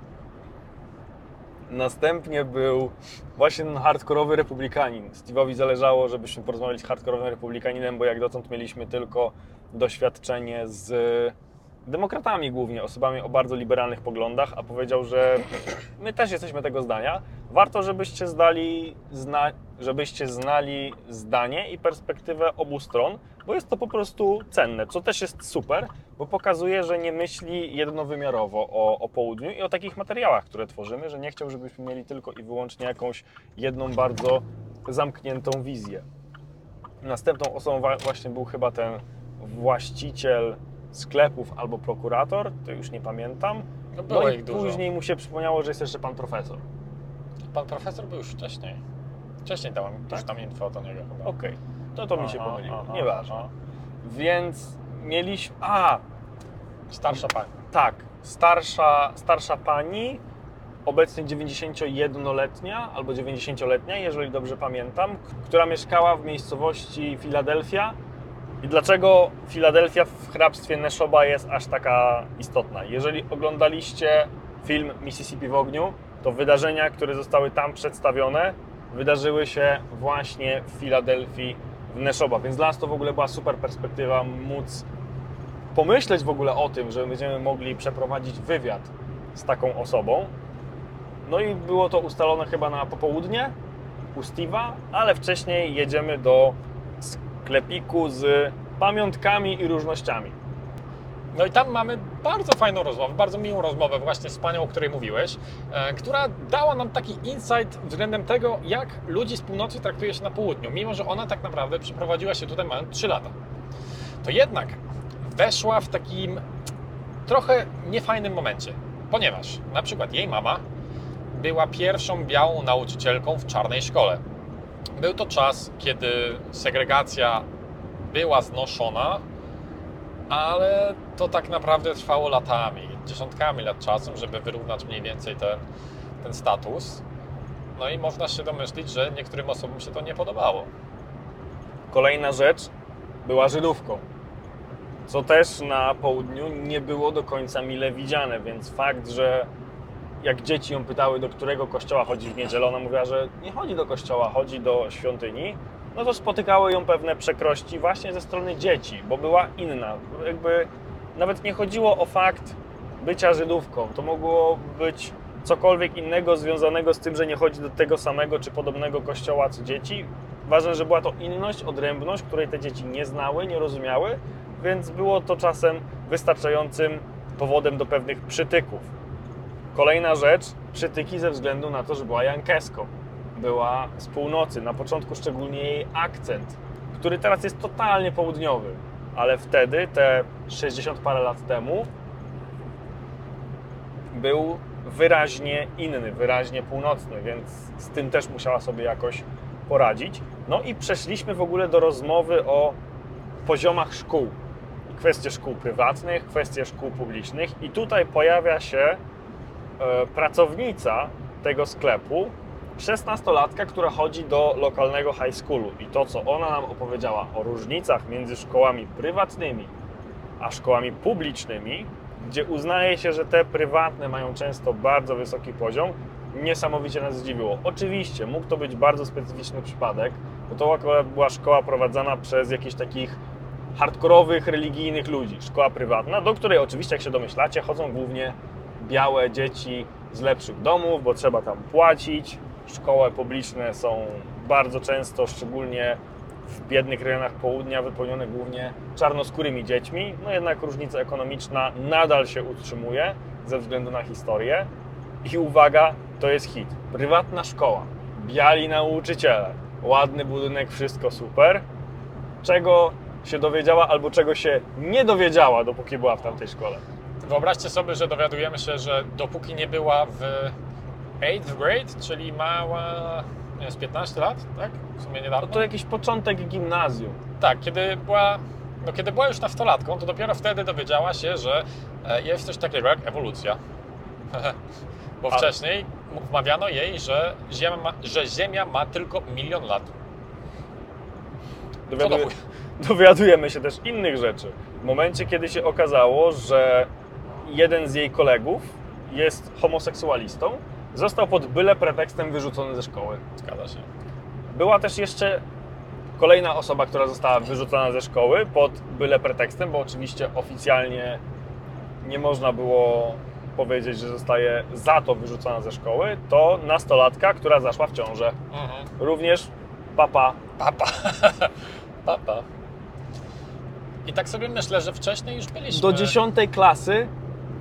Następnie był właśnie ten hardkorowy republikanin. Steve'owi zależało, żebyśmy porozmawiali z hardkorowym republikaninem, bo jak dotąd mieliśmy tylko doświadczenie z demokratami głównie, osobami o bardzo liberalnych poglądach, a powiedział, że my też jesteśmy tego zdania. Warto, żebyście zdali, zna, żebyście znali zdanie i perspektywę obu stron, bo jest to po prostu cenne, co też jest super, bo pokazuje, że nie myśli jednowymiarowo o, o południu i o takich materiałach, które tworzymy, że nie chciał, żebyśmy mieli tylko i wyłącznie jakąś jedną bardzo zamkniętą wizję. Następną osobą właśnie był chyba ten właściciel sklepów albo prokurator, to już nie pamiętam. No było No ich i dużo. później mu się przypomniało, że jest jeszcze pan profesor. Pan profesor był już wcześniej. Wcześniej dałem Tak? już tam info do niego chyba. Okej, to to mi się pomyliło, nieważne. aha. Więc mieliśmy... A, Starsza pani. tak, starsza, starsza pani obecnie 91-letnia albo 90-letnia, jeżeli dobrze pamiętam, która mieszkała w miejscowości Filadelfia. I dlaczego Filadelfia w hrabstwie Neshoba jest aż taka istotna? Jeżeli oglądaliście film Mississippi w ogniu, to wydarzenia, które zostały tam przedstawione, wydarzyły się właśnie w Filadelfii w Neshoba. Więc dla nas to w ogóle była super perspektywa móc pomyśleć w ogóle o tym, że będziemy mogli przeprowadzić wywiad z taką osobą. No i było to ustalone chyba na popołudnie u Steve'a, ale wcześniej jedziemy do sklepiku z pamiątkami i różnościami. No i tam mamy bardzo fajną rozmowę, bardzo miłą rozmowę właśnie z panią, o której mówiłeś, e, która dała nam taki insight względem tego, jak ludzi z północy traktuje się na południu, mimo że ona tak naprawdę przeprowadziła się tutaj mając 3 lata. To jednak weszła w takim trochę niefajnym momencie, ponieważ na przykład jej mama była pierwszą białą nauczycielką w czarnej szkole. Był to czas, kiedy segregacja była znoszona, ale to tak naprawdę trwało latami, dziesiątkami lat czasem, żeby wyrównać mniej więcej ten, ten status. No i można się domyślić, że niektórym osobom się to nie podobało. Kolejna rzecz była Żydówką, co też na południu nie było do końca mile widziane, więc fakt, że jak dzieci ją pytały, do którego kościoła chodzi w niedzielę, ona mówiła, że nie chodzi do kościoła, chodzi do świątyni, no to spotykały ją pewne przekrości właśnie ze strony dzieci, bo była inna. Jakby nawet nie chodziło o fakt bycia Żydówką, to mogło być cokolwiek innego związanego z tym, że nie chodzi do tego samego czy podobnego kościoła co dzieci. Ważne, że była to inność, odrębność, której te dzieci nie znały, nie rozumiały, więc było to czasem wystarczającym powodem do pewnych przytyków. Kolejna rzecz, przytyki ze względu na to, że była jankeską. Była z północy, na początku szczególnie jej akcent, który teraz jest totalnie południowy, ale wtedy, te 60 parę lat temu, był wyraźnie inny, wyraźnie północny, więc z tym też musiała sobie jakoś poradzić. No i przeszliśmy w ogóle do rozmowy o poziomach szkół. Kwestie szkół prywatnych, kwestie szkół publicznych i tutaj pojawia się e, pracownica tego sklepu, 16-latka, która chodzi do lokalnego high schoolu i to, co ona nam opowiedziała o różnicach między szkołami prywatnymi a szkołami publicznymi, gdzie uznaje się, że te prywatne mają często bardzo wysoki poziom, niesamowicie nas zdziwiło. Oczywiście mógł to być bardzo specyficzny przypadek, bo to akurat była szkoła prowadzona przez jakichś takich hardkorowych, religijnych ludzi. Szkoła prywatna, do której oczywiście, jak się domyślacie, chodzą głównie białe dzieci z lepszych domów, bo trzeba tam płacić. Szkoły publiczne są bardzo często, szczególnie w biednych rejonach południa, wypełnione głównie czarnoskórymi dziećmi. No jednak różnica ekonomiczna nadal się utrzymuje ze względu na historię. I uwaga, to jest hit. Prywatna szkoła, biali nauczyciele, ładny budynek, wszystko super. Czego się dowiedziała albo czego się nie dowiedziała, dopóki była w tamtej szkole. Wyobraźcie sobie, że dowiadujemy się, że dopóki nie była w 8th grade, czyli mała, nie wiem, z 15 lat, tak? W sumie niedawno. No to jakiś początek gimnazjum. Tak, kiedy była, no kiedy była już nastolatką, to dopiero wtedy dowiedziała się, że e, jest coś takiego jak ewolucja. Bo A- wcześniej wmawiano jej, że Ziemia ma, że Ziemia ma tylko milion lat. Dowiaduje? Dowiadujemy się też innych rzeczy. W momencie, kiedy się okazało, że jeden z jej kolegów jest homoseksualistą, został pod byle pretekstem wyrzucony ze szkoły. Zgadza się. Była też jeszcze kolejna osoba, która została wyrzucona ze szkoły pod byle pretekstem, bo oczywiście oficjalnie nie można było powiedzieć, że zostaje za to wyrzucona ze szkoły. To nastolatka, która zaszła w ciążę. Mhm. Również papa. Papa. Papa. I tak sobie myślę, że wcześniej już byliśmy. Do dziesiątej klasy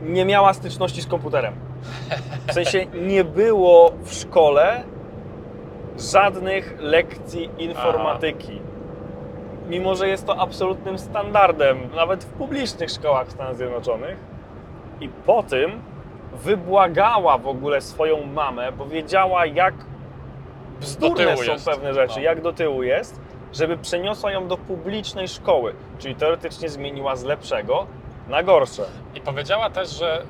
nie miała styczności z komputerem. W sensie nie było w szkole żadnych lekcji informatyki. Mimo, że jest to absolutnym standardem, nawet w publicznych szkołach w Stanach Zjednoczonych. I po tym wybłagała w ogóle swoją mamę, bo wiedziała, jak bzdurne są jest. pewne rzeczy, No. jak do tyłu jest, żeby przeniosła ją do publicznej szkoły. Czyli teoretycznie zmieniła z lepszego na gorsze. I powiedziała też, że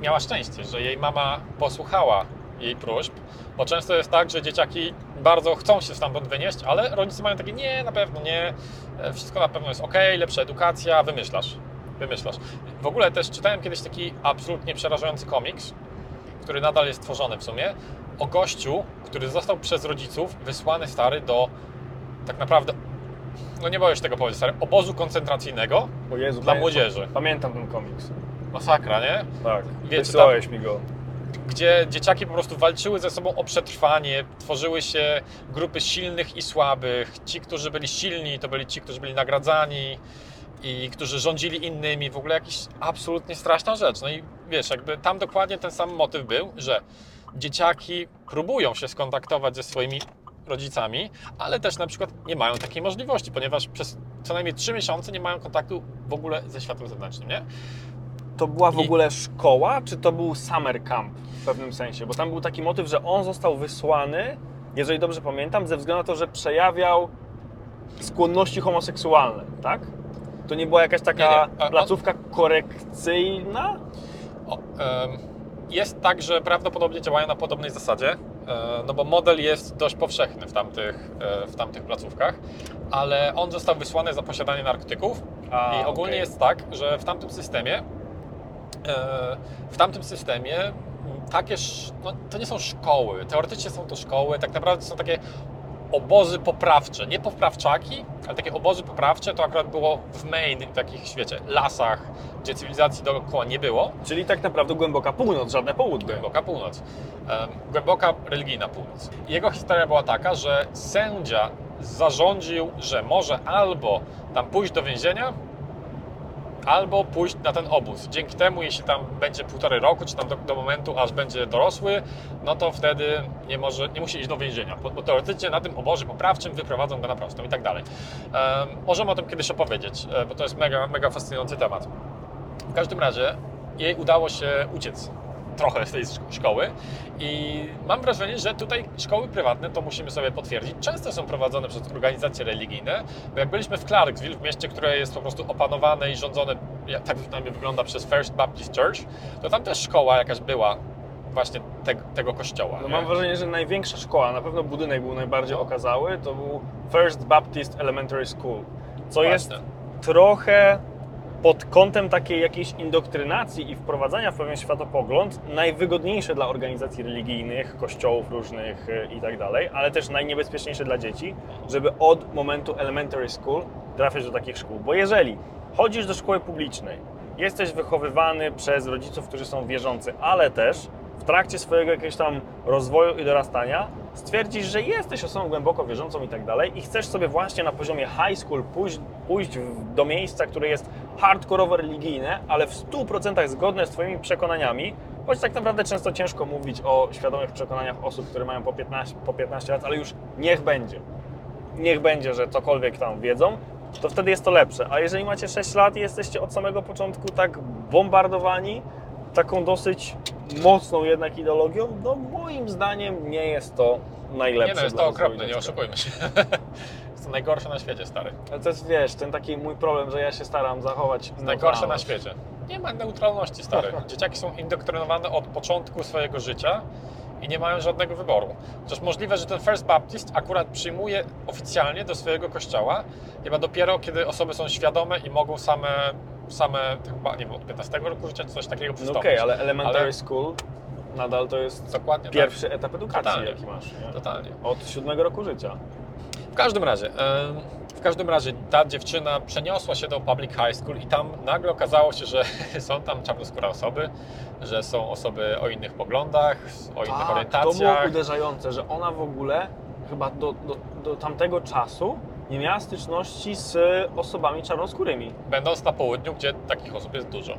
miała szczęście, że jej mama posłuchała jej próśb, bo często jest tak, że dzieciaki bardzo chcą się stamtąd wynieść, ale rodzice mają takie, nie, na pewno nie, e, wszystko na pewno jest ok, lepsza edukacja, wymyślasz, wymyślasz. W ogóle też czytałem kiedyś taki absolutnie przerażający komiks, który nadal jest tworzony w sumie, o gościu, który został przez rodziców wysłany stary do tak naprawdę, no nie boję się tego powiedzieć, stary, obozu koncentracyjnego O Jezu, dla pamię- młodzieży. Pamiętam ten komiks. Masakra, nie? Tak, Wiecie, wysyłałeś mi go. Gdzie dzieciaki po prostu walczyły ze sobą o przetrwanie, tworzyły się grupy silnych i słabych. Ci, którzy byli silni, to byli ci, którzy byli nagradzani i którzy rządzili innymi. W ogóle jakiś absolutnie straszna rzecz. No i wiesz, jakby tam dokładnie ten sam motyw był, że dzieciaki próbują się skontaktować ze swoimi rodzicami, ale też na przykład nie mają takiej możliwości, ponieważ przez co najmniej trzy miesiące nie mają kontaktu w ogóle ze światem zewnętrznym, nie? To była w I- ogóle szkoła, czy to był summer camp w pewnym sensie? Bo tam był taki motyw, że on został wysłany, jeżeli dobrze pamiętam, ze względu na to, że przejawiał skłonności homoseksualne, tak? To nie była jakaś taka Nie, nie. A- placówka korekcyjna? O, Jest tak, że prawdopodobnie działają na podobnej zasadzie, no bo model jest dość powszechny w tamtych, e, w tamtych placówkach, ale on został wysłany za posiadanie narkotyków A, i ogólnie okej. jest tak, że w tamtym systemie e, w tamtym systemie takie, no, to nie są szkoły, teoretycznie są to szkoły, tak naprawdę są takie obozy poprawcze, nie poprawczaki, ale takie obozy poprawcze to akurat było w Maine, w takich, wiecie, lasach, gdzie cywilizacji dookoła nie było, Czyli tak naprawdę głęboka północ, żadne południe. Głęboka północ. Głęboka religijna północ. Jego historia była taka, że sędzia zarządził, że może albo tam pójść do więzienia, albo pójść na ten obóz. Dzięki temu, jeśli tam będzie półtorej roku, czy tam do, do momentu, aż będzie dorosły, no to wtedy nie, może, nie musi iść do więzienia, bo, bo teoretycznie na tym obozie poprawczym wyprowadzą go na prostą i tak dalej. Em, możemy o tym kiedyś opowiedzieć, e, bo to jest mega, mega fascynujący temat. W każdym razie jej udało się uciec trochę z tej szko- szkoły i mam wrażenie, że tutaj szkoły prywatne, to musimy sobie potwierdzić, często są prowadzone przez organizacje religijne, bo jak byliśmy w Clarksville, w mieście, które jest po prostu opanowane i rządzone, tak przynajmniej wygląda przez First Baptist Church, to tam też szkoła jakaś była właśnie te, tego kościoła. No nie? mam wrażenie, że największa szkoła, na pewno budynek był najbardziej okazały, to był First Baptist Elementary School, co jest Właśnie. trochę pod kątem takiej jakiejś indoktrynacji i wprowadzania w pewien światopogląd najwygodniejsze dla organizacji religijnych, kościołów różnych y, i tak dalej, ale też najniebezpieczniejsze dla dzieci, żeby od momentu elementary school trafiać do takich szkół. Bo jeżeli chodzisz do szkoły publicznej, jesteś wychowywany przez rodziców, którzy są wierzący, ale też w trakcie swojego jakiegoś tam rozwoju i dorastania stwierdzisz, że jesteś osobą głęboko wierzącą i tak dalej i chcesz sobie właśnie na poziomie high school pójść, pójść do miejsca, które jest hardkorowo religijne, ale w 100% zgodne z Twoimi przekonaniami, choć tak naprawdę często ciężko mówić o świadomych przekonaniach osób, które mają po 15, po 15 lat, ale już niech będzie. Niech będzie, że cokolwiek tam wiedzą, to wtedy jest to lepsze. A jeżeli macie 6 lat i jesteście od samego początku tak bombardowani taką dosyć mocną jednak ideologią, no moim zdaniem nie jest to najlepsze. Nie no, jest to okropne, nie oszukujmy się. jest to najgorsze na świecie, stary. Ale to jest, wiesz, ten taki mój problem, że ja się staram zachować Najgorsze na świecie. Nie ma neutralności, stary. Dzieciaki są indoktrynowane od początku swojego życia i nie mają żadnego wyboru. Chociaż możliwe, że ten First Baptist akurat przyjmuje oficjalnie do swojego kościoła chyba dopiero, kiedy osoby są świadome i mogą same, same chyba, nie wiem, od 15 roku życia czy coś takiego No przystąpić. okej, ale elementary Ale- school nadal to jest Dokładnie pierwszy etap edukacji, Totalnie. jaki masz. Nie? tak. Totalnie. Od siódmego roku życia. W każdym razie, w każdym razie ta dziewczyna przeniosła się do public high school i tam nagle okazało się, że są tam czarnoskóre osoby, że są osoby o innych poglądach, o innych Tak, to było orientacjach. uderzające, że ona w ogóle chyba do, do, do tamtego czasu nie miała styczności z osobami czarnoskórymi. Będąc na południu, gdzie takich osób jest dużo.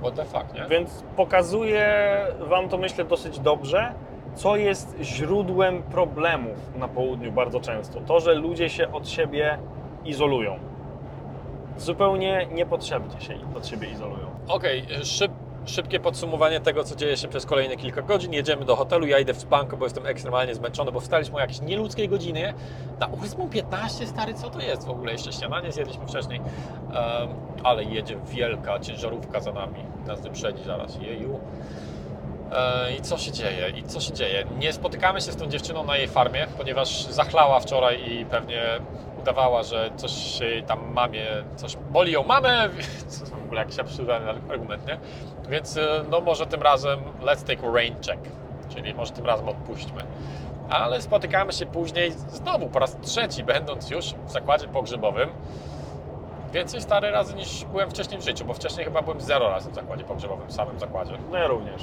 What the fuck, nie? Więc pokazuje Wam to myślę dosyć dobrze, co jest źródłem problemów na południu bardzo często. To, że ludzie się od siebie izolują. Zupełnie niepotrzebnie się od siebie izolują. Okej, szyb, szybkie podsumowanie tego, co dzieje się przez kolejne kilka godzin. Jedziemy do hotelu, ja idę w spanko, bo jestem ekstremalnie zmęczony, bo wstaliśmy o jakieś nieludzkiej godziny. Na 8.15, stary, co to jest w ogóle? Jeszcze śniadanie zjedliśmy wcześniej. Em, ale jedzie wielka ciężarówka za nami. Nas wyprzedzi zaraz. Jeju. E, I co się dzieje? I co się dzieje? Nie spotykamy się z tą dziewczyną na jej farmie, ponieważ zachlała wczoraj i pewnie udawała, że coś się tam mamie, coś boli ją mamę, co w ogóle jakiś absurdalny argument, nie? Więc e, no może tym razem let's take a rain check, czyli może tym razem odpuśćmy. Ale spotykamy się później znowu po raz trzeci, będąc już w zakładzie pogrzebowym. Więcej stary razy niż byłem wcześniej w życiu, bo wcześniej chyba byłem zero razy w zakładzie pogrzebowym, w samym zakładzie. No ja również.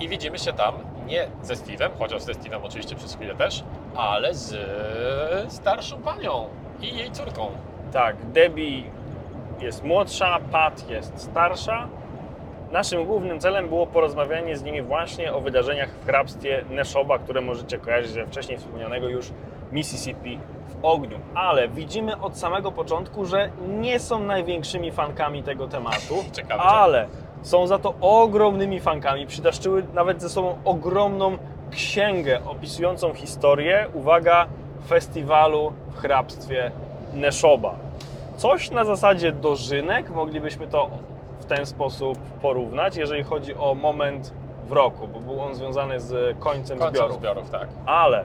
I widzimy się tam nie ze Steve'em, chociaż ze Steve'em oczywiście przez chwilę też, ale z starszą panią i jej córką. Tak, Debbie jest młodsza, Pat jest starsza. Naszym głównym celem było porozmawianie z nimi właśnie o wydarzeniach w hrabstwie Neshoba, które możecie kojarzyć ze wcześniej wspomnianego już Mississippi w ogniu. Ale widzimy od samego początku, że nie są największymi fankami tego tematu, Ciekawe, ale są za to ogromnymi fankami. Przydaszczyły nawet ze sobą ogromną księgę opisującą historię, uwaga, festiwalu w hrabstwie Neshoba. Coś na zasadzie dożynek, moglibyśmy to w ten sposób porównać, jeżeli chodzi o moment w roku, bo był on związany z końcem, Końcem zbiorów. zbiorów, tak. Ale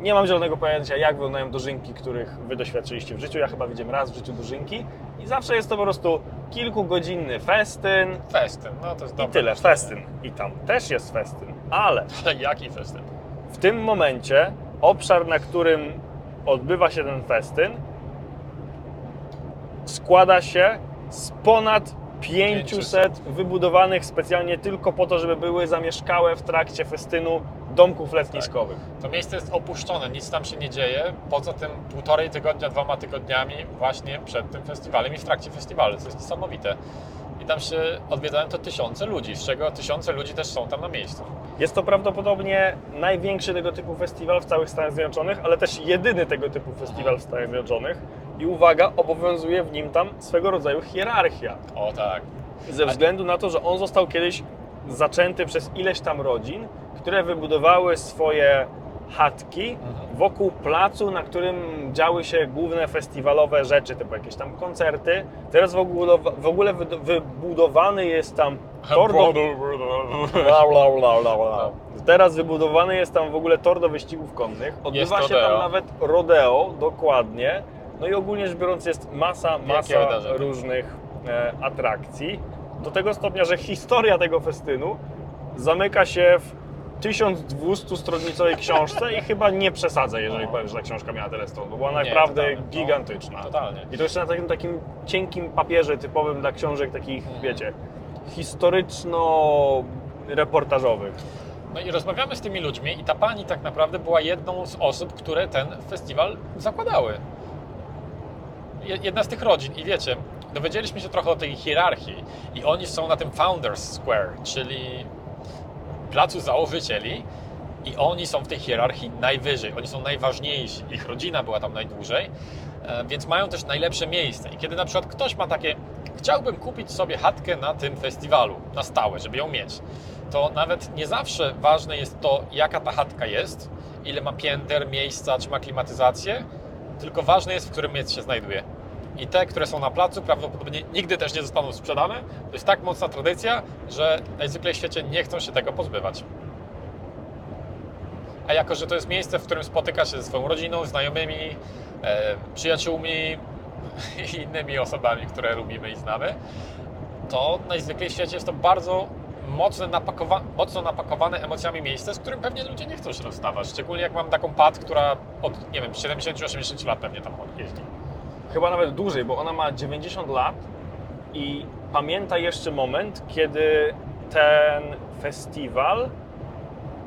nie mam zielonego pojęcia, jak wyglądają dożynki, których Wy doświadczyliście w życiu. Ja chyba widziałem raz w życiu dożynki i zawsze jest to po prostu kilkugodzinny festyn Festyn, no to jest i dobre. tyle, festyn. I tam też jest festyn, ale Ale jaki festyn? w tym momencie obszar, na którym odbywa się ten festyn, składa się z ponad 500 wybudowanych specjalnie tylko po to, żeby były zamieszkałe w trakcie festynu domków letniskowych. To miejsce jest opuszczone, nic tam się nie dzieje, poza tym półtorej tygodnia, dwoma tygodniami właśnie przed tym festiwalem i w trakcie festiwalu, co jest niesamowite. I tam się odwiedzają to tysiące ludzi, z czego tysiące ludzi też są tam na miejscu. Jest to prawdopodobnie największy tego typu festiwal w całych Stanach Zjednoczonych, ale też jedyny tego typu festiwal w Stanach Zjednoczonych. I uwaga, obowiązuje w nim tam swego rodzaju hierarchia. O tak. Ze względu na to, że on został kiedyś zaczęty przez ileś tam rodzin, które wybudowały swoje chatki wokół placu, na którym działy się główne festiwalowe rzeczy, typu jakieś tam koncerty. Teraz w ogóle, w ogóle wybudowany jest tam tor do... Bla, bla. Teraz wybudowany jest tam w ogóle tor do wyścigów konnych. Odbywa się tam nawet rodeo, dokładnie. No i ogólnie rzecz biorąc jest masa, masa różnych e, atrakcji. Do tego stopnia, że historia tego festynu zamyka się w 1200-stronicowej książce i chyba nie przesadzę, jeżeli No. powiem, że ta książka miała tyle stron, bo była Nie, naprawdę totalnie. No, gigantyczna. Totalnie. I to jeszcze na takim, takim cienkim papierze typowym dla książek takich, Mhm. wiecie, historyczno-reportażowych. No i rozmawiamy z tymi ludźmi i ta pani tak naprawdę była jedną z osób, które ten festiwal zakładały. Je- Jedna z tych rodzin. I wiecie, dowiedzieliśmy się trochę o tej hierarchii i oni są na tym Founders Square, czyli placu założycieli i oni są w tej hierarchii najwyżej, oni są najważniejsi, ich rodzina była tam najdłużej, e, więc mają też najlepsze miejsce. I kiedy na przykład ktoś ma takie, chciałbym kupić sobie chatkę na tym festiwalu, na stałe, żeby ją mieć, to nawet nie zawsze ważne jest to, jaka ta chatka jest, ile ma pięter, miejsca, czy ma klimatyzację, tylko ważne jest, w którym miejscu się znajduje. I te, które są na placu, prawdopodobnie nigdy też nie zostaną sprzedane. To jest tak mocna tradycja, że najzwyklej w świecie nie chcą się tego pozbywać. A jako, że to jest miejsce, w którym spotyka się ze swoją rodziną, znajomymi, e, przyjaciółmi i innymi osobami, które lubimy i znamy, to najzwyklej w świecie jest to bardzo mocno, napakowa- mocno napakowane emocjami miejsce, z którym pewnie ludzie nie chcą się rozstawać. Szczególnie jak mam taką pat, która od, nie wiem, 70-80 lat pewnie tam jeździ. Chyba nawet dłużej, bo ona ma 90 lat i pamięta jeszcze moment, kiedy ten festiwal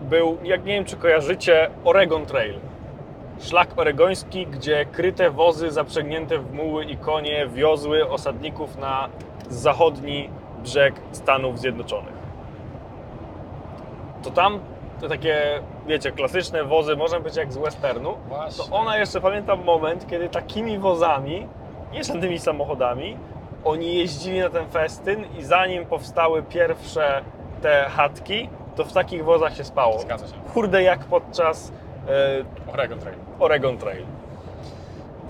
był, jak nie wiem czy kojarzycie, Oregon Trail. Szlak oregoński, gdzie kryte wozy zaprzęgnięte w muły i konie wiozły osadników na zachodni brzeg Stanów Zjednoczonych. To tam te takie, wiecie, klasyczne wozy, można być jak z westernu, Właśnie. to ona jeszcze pamiętam moment, kiedy takimi wozami, nie żadnymi samochodami, oni jeździli na ten festyn i zanim powstały pierwsze te chatki, to w takich wozach się spało. Zgadza się. Kurde, jak podczas e, Oregon Trail. Oregon Trail.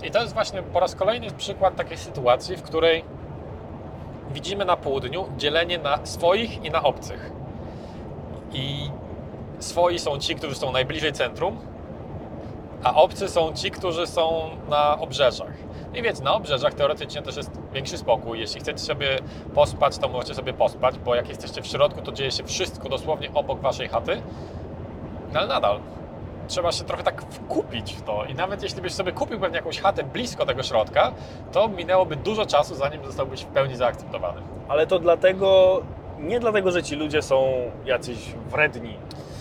I to jest właśnie po raz kolejny przykład takiej sytuacji, w której widzimy na południu dzielenie na swoich i na obcych. I swoi są ci, którzy są najbliżej centrum, a obcy są ci, którzy są na obrzeżach. I wiecie, na obrzeżach teoretycznie też jest większy spokój. Jeśli chcecie sobie pospać, to możecie sobie pospać, bo jak jesteście w środku, to dzieje się wszystko dosłownie obok waszej chaty. No ale nadal, trzeba się trochę tak wkupić w to. I nawet jeśli byś sobie kupił pewnie jakąś chatę blisko tego środka, to minęłoby dużo czasu, zanim zostałbyś w pełni zaakceptowany. Ale to dlatego, nie dlatego, że ci ludzie są jacyś wredni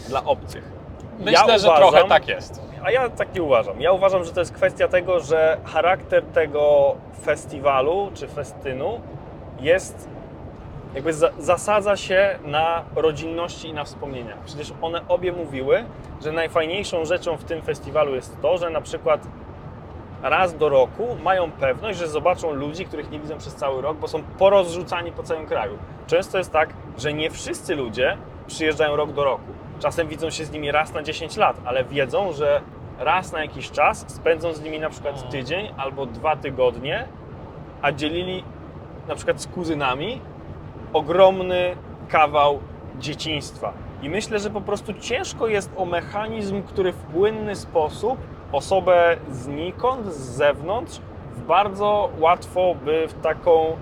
dla obcych. Myślę, że trochę tak jest. A ja tak nie uważam. Ja uważam, że to jest kwestia tego, że charakter tego festiwalu czy festynu jest jakby za, zasadza się na rodzinności i na wspomnieniach. Przecież one obie mówiły, że najfajniejszą rzeczą w tym festiwalu jest to, że na przykład raz do roku mają pewność, że zobaczą ludzi, których nie widzą przez cały rok, bo są porozrzucani po całym kraju. Często jest tak, że nie wszyscy ludzie przyjeżdżają rok do roku. Czasem widzą się z nimi raz na 10 lat, ale wiedzą, że raz na jakiś czas spędzą z nimi na przykład tydzień albo dwa tygodnie, a dzielili na przykład z kuzynami ogromny kawał dzieciństwa. I myślę, że po prostu ciężko jest o mechanizm, który w płynny sposób osobę znikąd, z zewnątrz, bardzo łatwo by w taką,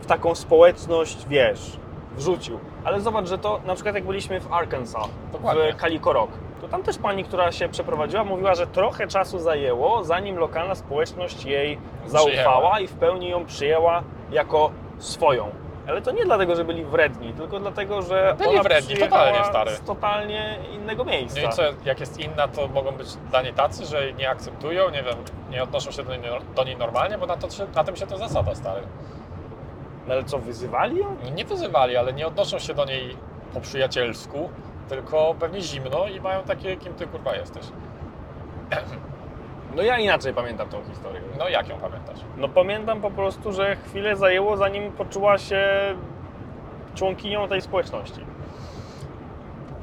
w taką społeczność, wiesz, wrzucił. Ale zobacz, że to na przykład jak byliśmy w Arkansas, Dokładnie. w Calico Rock, to tam też pani, która się przeprowadziła, mówiła, że trochę czasu zajęło, zanim lokalna społeczność jej zaufała Przyjęła. i w pełni ją przyjęła jako swoją. Ale to nie dlatego, że byli wredni, tylko dlatego, że Byli ona wredni, przyjechała totalnie, stary. z totalnie innego miejsca. No i co, jak jest inna, to mogą być dla niej tacy, że jej nie akceptują, nie wiem, nie odnoszą się do niej, do niej normalnie, bo na, to, się- na tym się to zasada, stary. No ale co, wyzywali ją? No Nie wyzywali, ale nie odnoszą się do niej po przyjacielsku, tylko pewnie zimno i mają takie, kim ty kurwa jesteś. No ja inaczej pamiętam tą historię. No jak ją pamiętasz? No pamiętam po prostu, że chwilę zajęło, zanim poczuła się członkinią tej społeczności.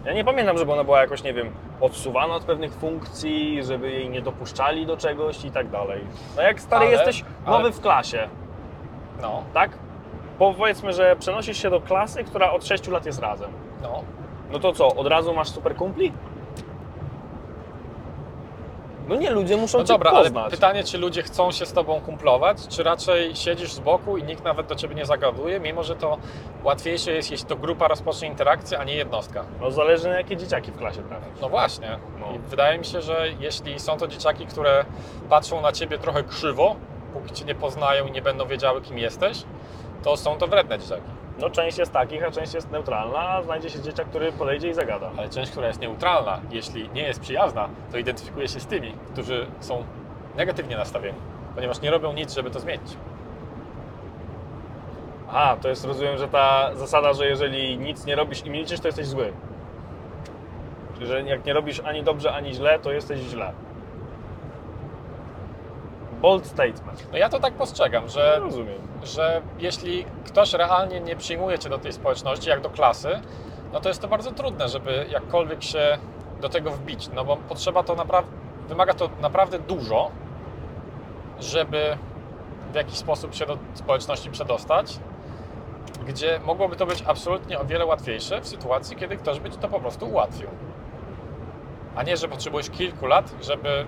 Ja nie pamiętam, żeby ona była jakoś, nie wiem, odsuwana od pewnych funkcji, żeby jej nie dopuszczali do czegoś i tak dalej. No jak stary Ale- jesteś nowy ale- w klasie, No, tak? Powiedzmy, że przenosisz się do klasy, która od 6 lat jest razem. no. No to co, od razu masz super kumpli? No nie, ludzie muszą No cię dobra, poznać. ale pytanie, czy ludzie chcą się z tobą kumplować, czy raczej siedzisz z boku i nikt nawet do ciebie nie zagaduje, mimo że to łatwiejsze jest, jeśli to grupa rozpocznie interakcję, a nie jednostka. No zależy na jakie dzieciaki w klasie trafisz. No właśnie. No. I wydaje mi się, że jeśli są to dzieciaki, które patrzą na ciebie trochę krzywo, póki cię nie poznają i nie będą wiedziały, kim jesteś, to są to wredne dzieciaki. No część jest takich, a część jest neutralna, a znajdzie się dzieciak, który podejdzie i zagada. Ale część, która jest neutralna, jeśli nie jest przyjazna, to identyfikuje się z tymi, którzy są negatywnie nastawieni, ponieważ nie robią nic, żeby to zmienić. A, to jest, rozumiem, że ta zasada, że jeżeli nic nie robisz i milczysz, to jesteś zły. Czyli, że jak nie robisz ani dobrze, ani źle, to jesteś źle. Bold statement. No ja to tak postrzegam, No, że, rozumiem. że jeśli ktoś realnie nie przyjmuje cię do tej społeczności, jak do klasy, no to jest to bardzo trudne, żeby jakkolwiek się do tego wbić, no bo potrzeba to naprawdę, wymaga to naprawdę dużo, żeby w jakiś sposób się do społeczności przedostać, gdzie mogłoby to być absolutnie o wiele łatwiejsze w sytuacji, kiedy ktoś by ci to po prostu ułatwił. A nie, że potrzebujesz kilku lat, żeby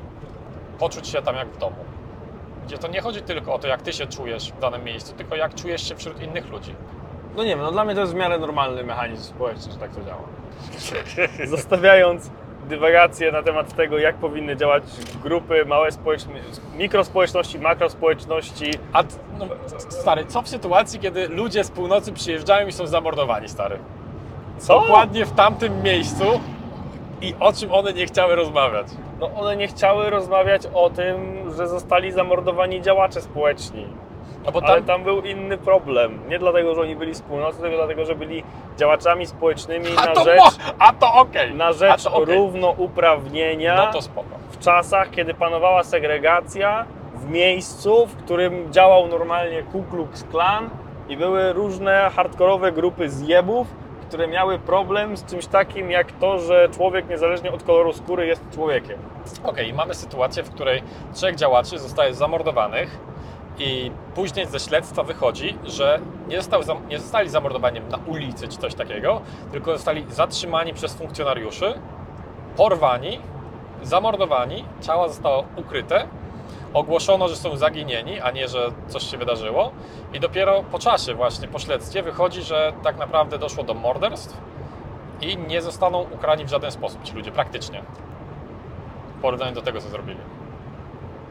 poczuć się tam jak w domu. Gdzie to nie chodzi tylko o to, jak ty się czujesz w danym miejscu, tylko jak czujesz się wśród innych ludzi. No nie wiem, no dla mnie to jest w miarę normalny mechanizm społeczny, że tak to działa. Zostawiając dywagacje na temat tego, jak powinny działać grupy, małe społeczności, mikrospołeczności, makrospołeczności. A t- no, stary, co w sytuacji, kiedy ludzie z północy przyjeżdżają i są zamordowani, stary? Co? Dokładnie w tamtym miejscu i o czym one nie chciały rozmawiać. No one nie chciały rozmawiać o tym, że zostali zamordowani działacze społeczni. No bo Ale tam, tam był inny problem. Nie dlatego, że oni byli z północy, tylko dlatego, że byli działaczami społecznymi a na to, rzecz, mo- a to okej. na rzecz to okej. równouprawnienia No to spoko. w czasach, kiedy panowała segregacja w miejscu, w którym działał normalnie Ku Klux Klan i były różne hardkorowe grupy zjebów, które miały problem z czymś takim jak to, że człowiek niezależnie od koloru skóry jest człowiekiem. Okej, mamy sytuację, w której trzech działaczy zostaje zamordowanych i później ze śledztwa wychodzi, że nie, został, nie zostali zamordowani na ulicy czy coś takiego, tylko zostali zatrzymani przez funkcjonariuszy, porwani, zamordowani, ciała zostało ukryte, ogłoszono, że są zaginieni, a nie, że coś się wydarzyło i dopiero po czasie właśnie, po śledztwie wychodzi, że tak naprawdę doszło do morderstw i nie zostaną ukarani w żaden sposób ci ludzie, praktycznie w porównaniu do tego, co zrobili.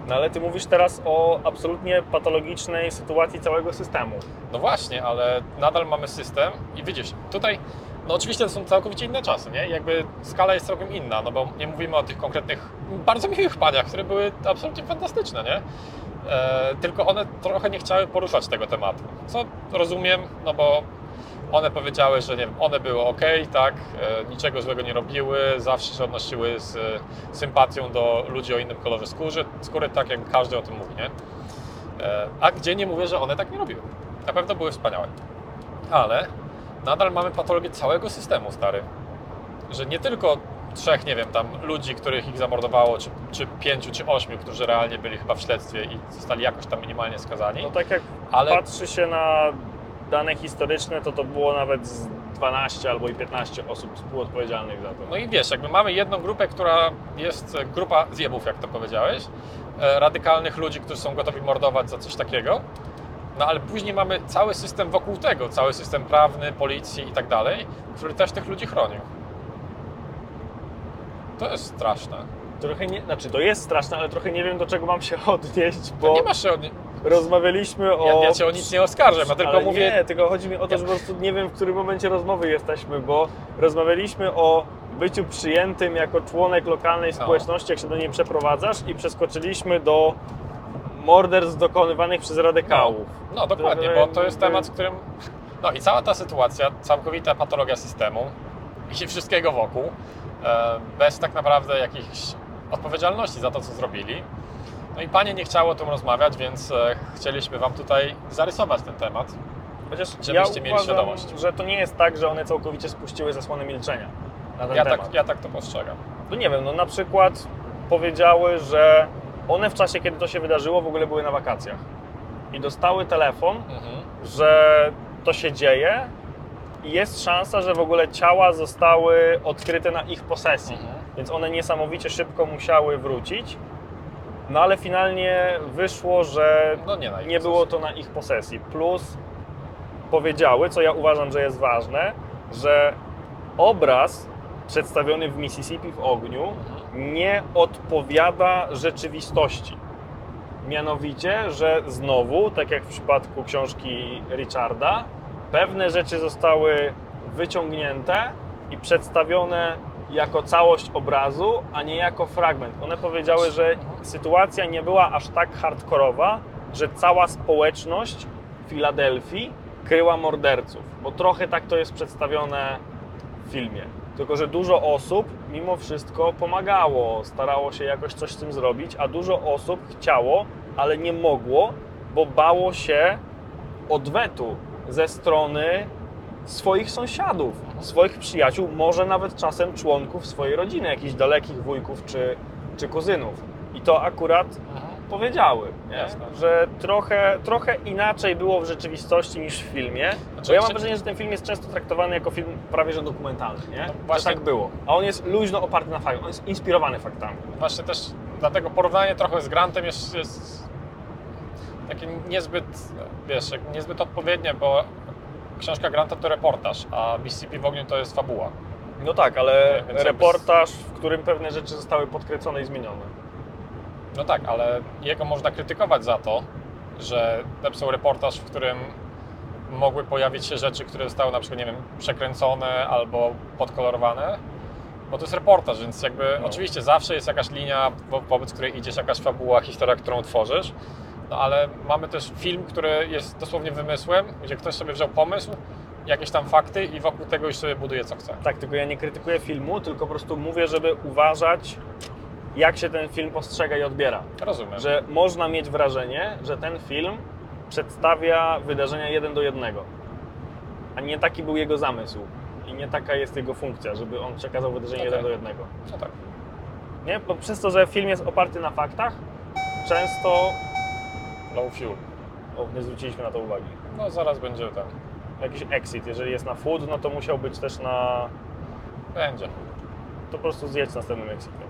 No ale ty mówisz teraz o absolutnie patologicznej sytuacji całego systemu. No właśnie, ale nadal mamy system i widzisz, tutaj, no oczywiście to są całkowicie inne czasy, nie? Jakby skala jest całkiem inna, no bo nie mówimy o tych konkretnych, bardzo miłych paniach, które były absolutnie fantastyczne, nie? E, tylko one trochę nie chciały poruszać tego tematu, co rozumiem, no bo one powiedziały, że nie wiem, one były ok, tak, e, niczego złego nie robiły, zawsze się odnosiły z e, sympatią do ludzi o innym kolorze skóry, skóry tak jak każdy o tym mówi, nie? E, A gdzie nie mówię, że one tak nie robiły. Na pewno były wspaniałe. Ale nadal mamy patologię całego systemu, stary. Że nie tylko trzech, nie wiem, tam ludzi, których ich zamordowało, czy, czy pięciu, czy ośmiu, którzy realnie byli chyba w śledztwie i zostali jakoś tam minimalnie skazani. No tak jak Ale- patrzy się na dane historyczne, to to było nawet z 12 albo i 15 osób współodpowiedzialnych za to. No i wiesz, jakby mamy jedną grupę, która jest e, grupa zjebów, jak to powiedziałeś, e, radykalnych ludzi, którzy są gotowi mordować za coś takiego. No ale później mamy cały system wokół tego, cały system prawny, policji i tak dalej, który też tych ludzi chronił. To jest straszne. Trochę nie, znaczy to jest straszne, ale trochę nie wiem do czego mam się odnieść, To bo nie masz się od... rozmawialiśmy o... ja, ja cię o nic nie oskarżam, ja tylko mówię... Nie, tylko chodzi mi o to, że po prostu nie wiem, w którym momencie rozmowy jesteśmy, bo rozmawialiśmy o byciu przyjętym jako członek lokalnej No. społeczności, jak się do niej przeprowadzasz i przeskoczyliśmy do morderstw dokonywanych przez radykałów. No dokładnie, bo to jest temat, w którym... No i cała ta sytuacja, całkowita patologia systemu i wszystkiego wokół, e, bez tak naprawdę jakiejś odpowiedzialności za to, co zrobili. No i panie nie chciało o tym rozmawiać, więc e, chcieliśmy wam tutaj zarysować ten temat. Chociaż Żebyście ja mieli uważam, świadomość. że to nie jest tak, że one całkowicie spuściły zasłonę milczenia na ten Ja temat. tak, ja tak to postrzegam. No nie wiem, no na przykład powiedziały, że one w czasie, kiedy to się wydarzyło, w ogóle były na wakacjach. I dostały telefon, Mhm. że to się dzieje i jest szansa, że w ogóle ciała zostały odkryte na ich posesji. Mhm. Więc one niesamowicie szybko musiały wrócić. No ale finalnie wyszło, że No nie nie było to na ich posesji. Plus powiedziały, co ja uważam, że jest ważne, że obraz przedstawiony w Mississippi w ogniu nie odpowiada rzeczywistości. Mianowicie, że znowu, tak jak w przypadku książki Richarda, pewne rzeczy zostały wyciągnięte i przedstawione jako całość obrazu, a nie jako fragment. One powiedziały, że sytuacja nie była aż tak hardkorowa, że cała społeczność Filadelfii kryła morderców, bo trochę tak to jest przedstawione w filmie. Tylko, że dużo osób mimo wszystko pomagało, starało się jakoś coś z tym zrobić, a dużo osób chciało, ale nie mogło, bo bało się odwetu ze strony swoich sąsiadów, swoich przyjaciół, może nawet czasem członków swojej rodziny, jakichś dalekich wujków czy, czy kuzynów. I to akurat Mhm. Powiedziały, że trochę, trochę inaczej było w rzeczywistości niż w filmie. Znaczy, bo ja mam wrażenie, że ten film jest często traktowany jako film prawie że dokumentalny, nie? No właśnie- tak było. A on jest luźno oparty na faktach, on jest inspirowany faktami. Właśnie też dlatego porównanie trochę z Grantem jest, jest takie niezbyt, wiesz, niezbyt odpowiednie, bo książka Granta to reportaż, a Mississippi w ogniu to jest fabuła. No tak, ale Więc reportaż, w którym pewne rzeczy zostały podkręcone i zmienione. No tak, ale jego można krytykować za to, że napisał reportaż, w którym mogły pojawić się rzeczy, które zostały na przykład, nie wiem, przekręcone albo podkolorowane, bo to jest reportaż, więc jakby No. oczywiście zawsze jest jakaś linia, wo- wobec której idziesz, jakaś fabuła, historia, którą tworzysz, no ale mamy też film, który jest dosłownie wymysłem, gdzie ktoś sobie wziął pomysł, jakieś tam fakty i wokół tego już sobie buduje co chce. Tak, tylko ja nie krytykuję filmu, tylko po prostu mówię, żeby uważać jak się ten film postrzega i odbiera. Rozumiem. Że można mieć wrażenie, że ten film przedstawia wydarzenia jeden do jednego. A nie taki był jego zamysł. I nie taka jest jego funkcja, żeby on przekazał wydarzenie Okej. jeden do jednego. No tak. Nie? Bo przez to, że film jest oparty na faktach, często. Low fuel. O, nie zwróciliśmy na to uwagi. No zaraz będzie ten. Jakiś exit, jeżeli jest na food, no to musiał być też na. Będzie. To po prostu zjedź następnym exitem.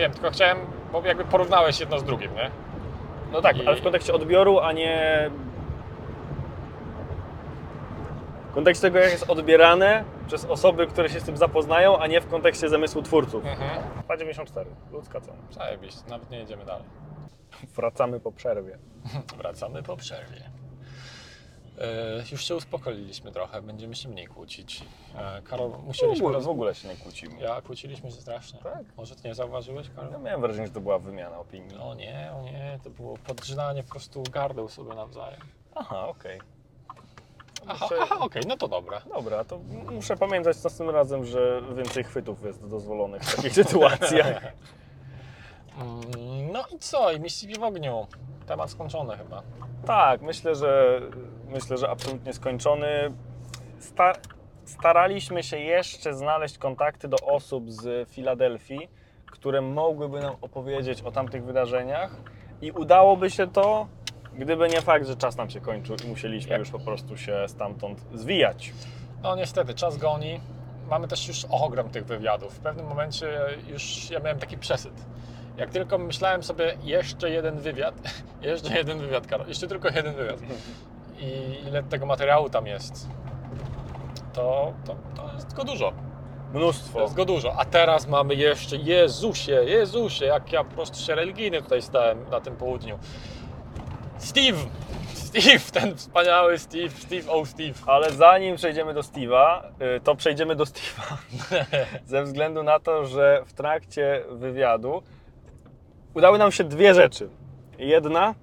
Wiem, tylko chciałem, bo jakby porównałeś jedno z drugim, nie? No tak, I- ale w kontekście odbioru, a nie. W kontekście tego, jak jest odbierane przez osoby, które się z tym zapoznają, a nie w kontekście zamysłu twórców. Mhm. 2,94, ludzka cena. Zajebiście, nawet nie jedziemy dalej. Wracamy po przerwie. Wracamy po przerwie. E, już się uspokoiliśmy trochę, będziemy się mniej kłócić. E, Karol, musieliśmy... roz- ogóle się nie kłócimy. Ja kłóciliśmy się strasznie. Tak? Może ty nie zauważyłeś, Karol? Ja miałem wrażenie, że to była wymiana opinii. No nie, o nie, to było podrzynanie po prostu gardeł sobie nawzajem. Aha, okej. Aha, Muszę- aha okej, no to dobra. Dobra, to muszę pamiętać następnym razem, że więcej chwytów jest dozwolonych w takich sytuacjach. Mm, No i co? I Mississippi w ogniu. Temat skończony chyba. Tak, myślę, że myślę, że absolutnie skończony. Sta staraliśmy się jeszcze znaleźć kontakty do osób z Filadelfii, które mogłyby nam opowiedzieć o tamtych wydarzeniach i udałoby się to, gdyby nie fakt, że czas nam się kończył i musieliśmy już po prostu się stamtąd zwijać. No niestety, czas goni. Mamy też już ogrom tych wywiadów. W pewnym momencie już ja miałem taki przesyt. Jak tylko myślałem sobie jeszcze jeden wywiad, jeszcze jeden wywiad, Karol, jeszcze tylko jeden wywiad. I ile tego materiału tam jest, to, to, to jest go dużo. To Mnóstwo. jest go dużo. A teraz mamy jeszcze, Jezusie, Jezusie, jak ja po prostu się religijny tutaj stałem na tym południu. Steve! Steve, ten wspaniały Steve, Steve, oh Steve. Ale zanim przejdziemy do Steve'a, y, to przejdziemy do Steve'a. Ze względu na to, że w trakcie wywiadu udały nam się dwie rzeczy. Jedna,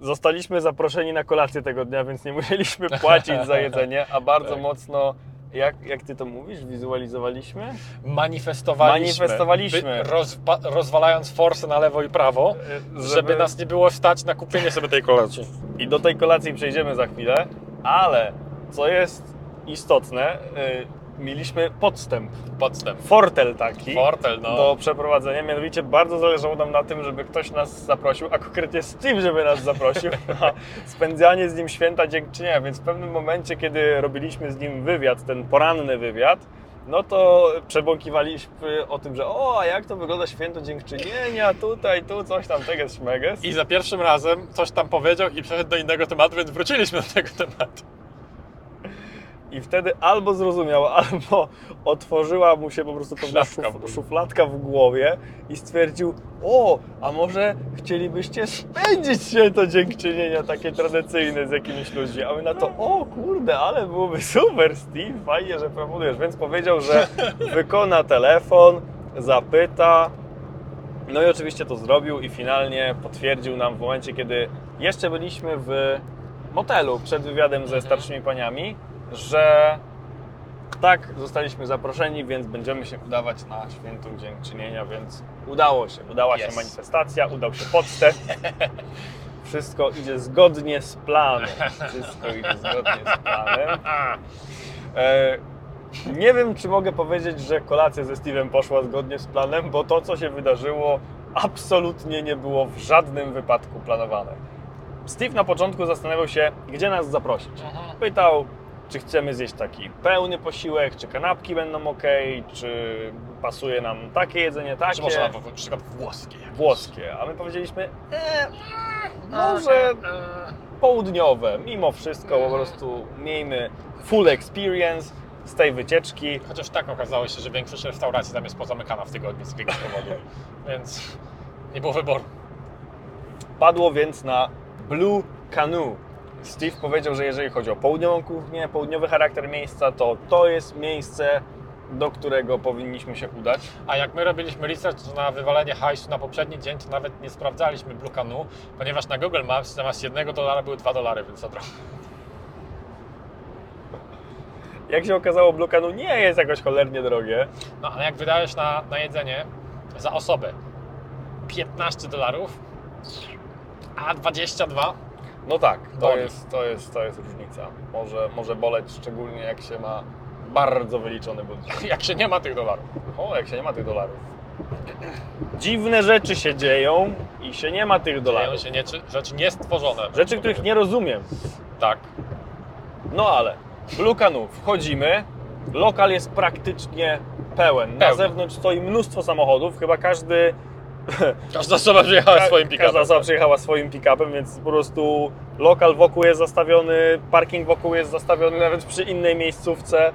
zostaliśmy zaproszeni na kolację tego dnia, więc nie musieliśmy płacić za jedzenie, a bardzo Tak. mocno, jak, jak ty to mówisz, wizualizowaliśmy? manifestowaliśmy, Manifestowaliśmy. rozwa- rozwalając forsę na lewo i prawo, Y, żeby... nas nie było stać na kupienie sobie tej kolacji. I do tej kolacji przejdziemy za chwilę, ale co jest istotne, y, mieliśmy podstęp, Podstęp. fortel taki. Fortel, no. do przeprowadzenia. Mianowicie bardzo zależało nam na tym, żeby ktoś nas zaprosił, a konkretnie Steve, żeby nas zaprosił na spędzanie z nim święta dziękczynienia. Więc w pewnym momencie, kiedy robiliśmy z nim wywiad, ten poranny wywiad, no to przebąkiwaliśmy o tym, że o, a jak to wygląda święto dziękczynienia, tutaj, tu, coś tam, teges, szmeges. I za pierwszym razem coś tam powiedział i przeszedł do innego tematu, więc wróciliśmy do tego tematu. I wtedy albo zrozumiał, albo otworzyła mu się po prostu pewna w szuf, głowie. szufladka w głowie i stwierdził, o, a może chcielibyście spędzić święto dziękczynienia takie tradycyjne z jakimiś ludźmi? A my na to, o kurde, ale byłoby super, Steve, fajnie, że proponujesz. Więc powiedział, że wykona telefon, zapyta, no i oczywiście to zrobił i finalnie potwierdził nam w momencie, kiedy jeszcze byliśmy w motelu przed wywiadem ze starszymi paniami, że tak, zostaliśmy zaproszeni, więc będziemy się udawać na święto dziękczynienia, więc udało się. Udała się Yes. manifestacja, udał się podstęp. Wszystko idzie zgodnie z planem. Wszystko idzie zgodnie z planem. E, nie wiem, czy mogę powiedzieć, że kolacja ze Steve'em poszła zgodnie z planem, bo to, co się wydarzyło, absolutnie nie było w żadnym wypadku planowane. Steve na początku zastanawiał się, gdzie nas zaprosić. Pytał, czy chcemy zjeść taki pełny posiłek, czy kanapki będą ok, czy pasuje nam takie jedzenie, takie, Czy może na przykład włoskie? włoskie. A my powiedzieliśmy, e, może południowe. Mimo wszystko po prostu miejmy full experience z tej wycieczki. Chociaż tak okazało się, że większość restauracji tam jest pozamykana w tygodniu z jakiegoś powodu, więc nie było wyboru. Padło więc na Blue Canoe. Steve powiedział, że jeżeli chodzi o południową kuchnię, południowy charakter miejsca, to to jest miejsce, do którego powinniśmy się udać. A jak my robiliśmy research na wywalenie hajsu na poprzedni dzień, to nawet nie sprawdzaliśmy Blue Canoe, ponieważ na Google Maps zamiast jednego dolara były dwa dolary, więc trochę. Jak się okazało, Blue Canoe nie jest jakoś cholernie drogie. No ale jak wydajesz na, na jedzenie za osobę 15 dolarów, a 22 No tak, to Boli. jest, to, jest, to jest różnica. Może, może boleć szczególnie jak się ma bardzo wyliczony budżet. jak się nie ma tych dolarów. O, jak się nie ma tych dolarów. Dziwne rzeczy się dzieją i się nie ma tych Dzieją dolarów. się nie, rzeczy niestworzone. Rzeczy, których nie rozumiem. Tak. No ale, Canoe, wchodzimy, lokal jest praktycznie pełen. Na Pełny. zewnątrz stoi mnóstwo samochodów, chyba każdy Każda osoba przyjechała swoim Każda pick-upem. osoba przyjechała swoim pick-upem, więc po prostu lokal wokół jest zastawiony, parking wokół jest zastawiony nawet przy innej miejscówce,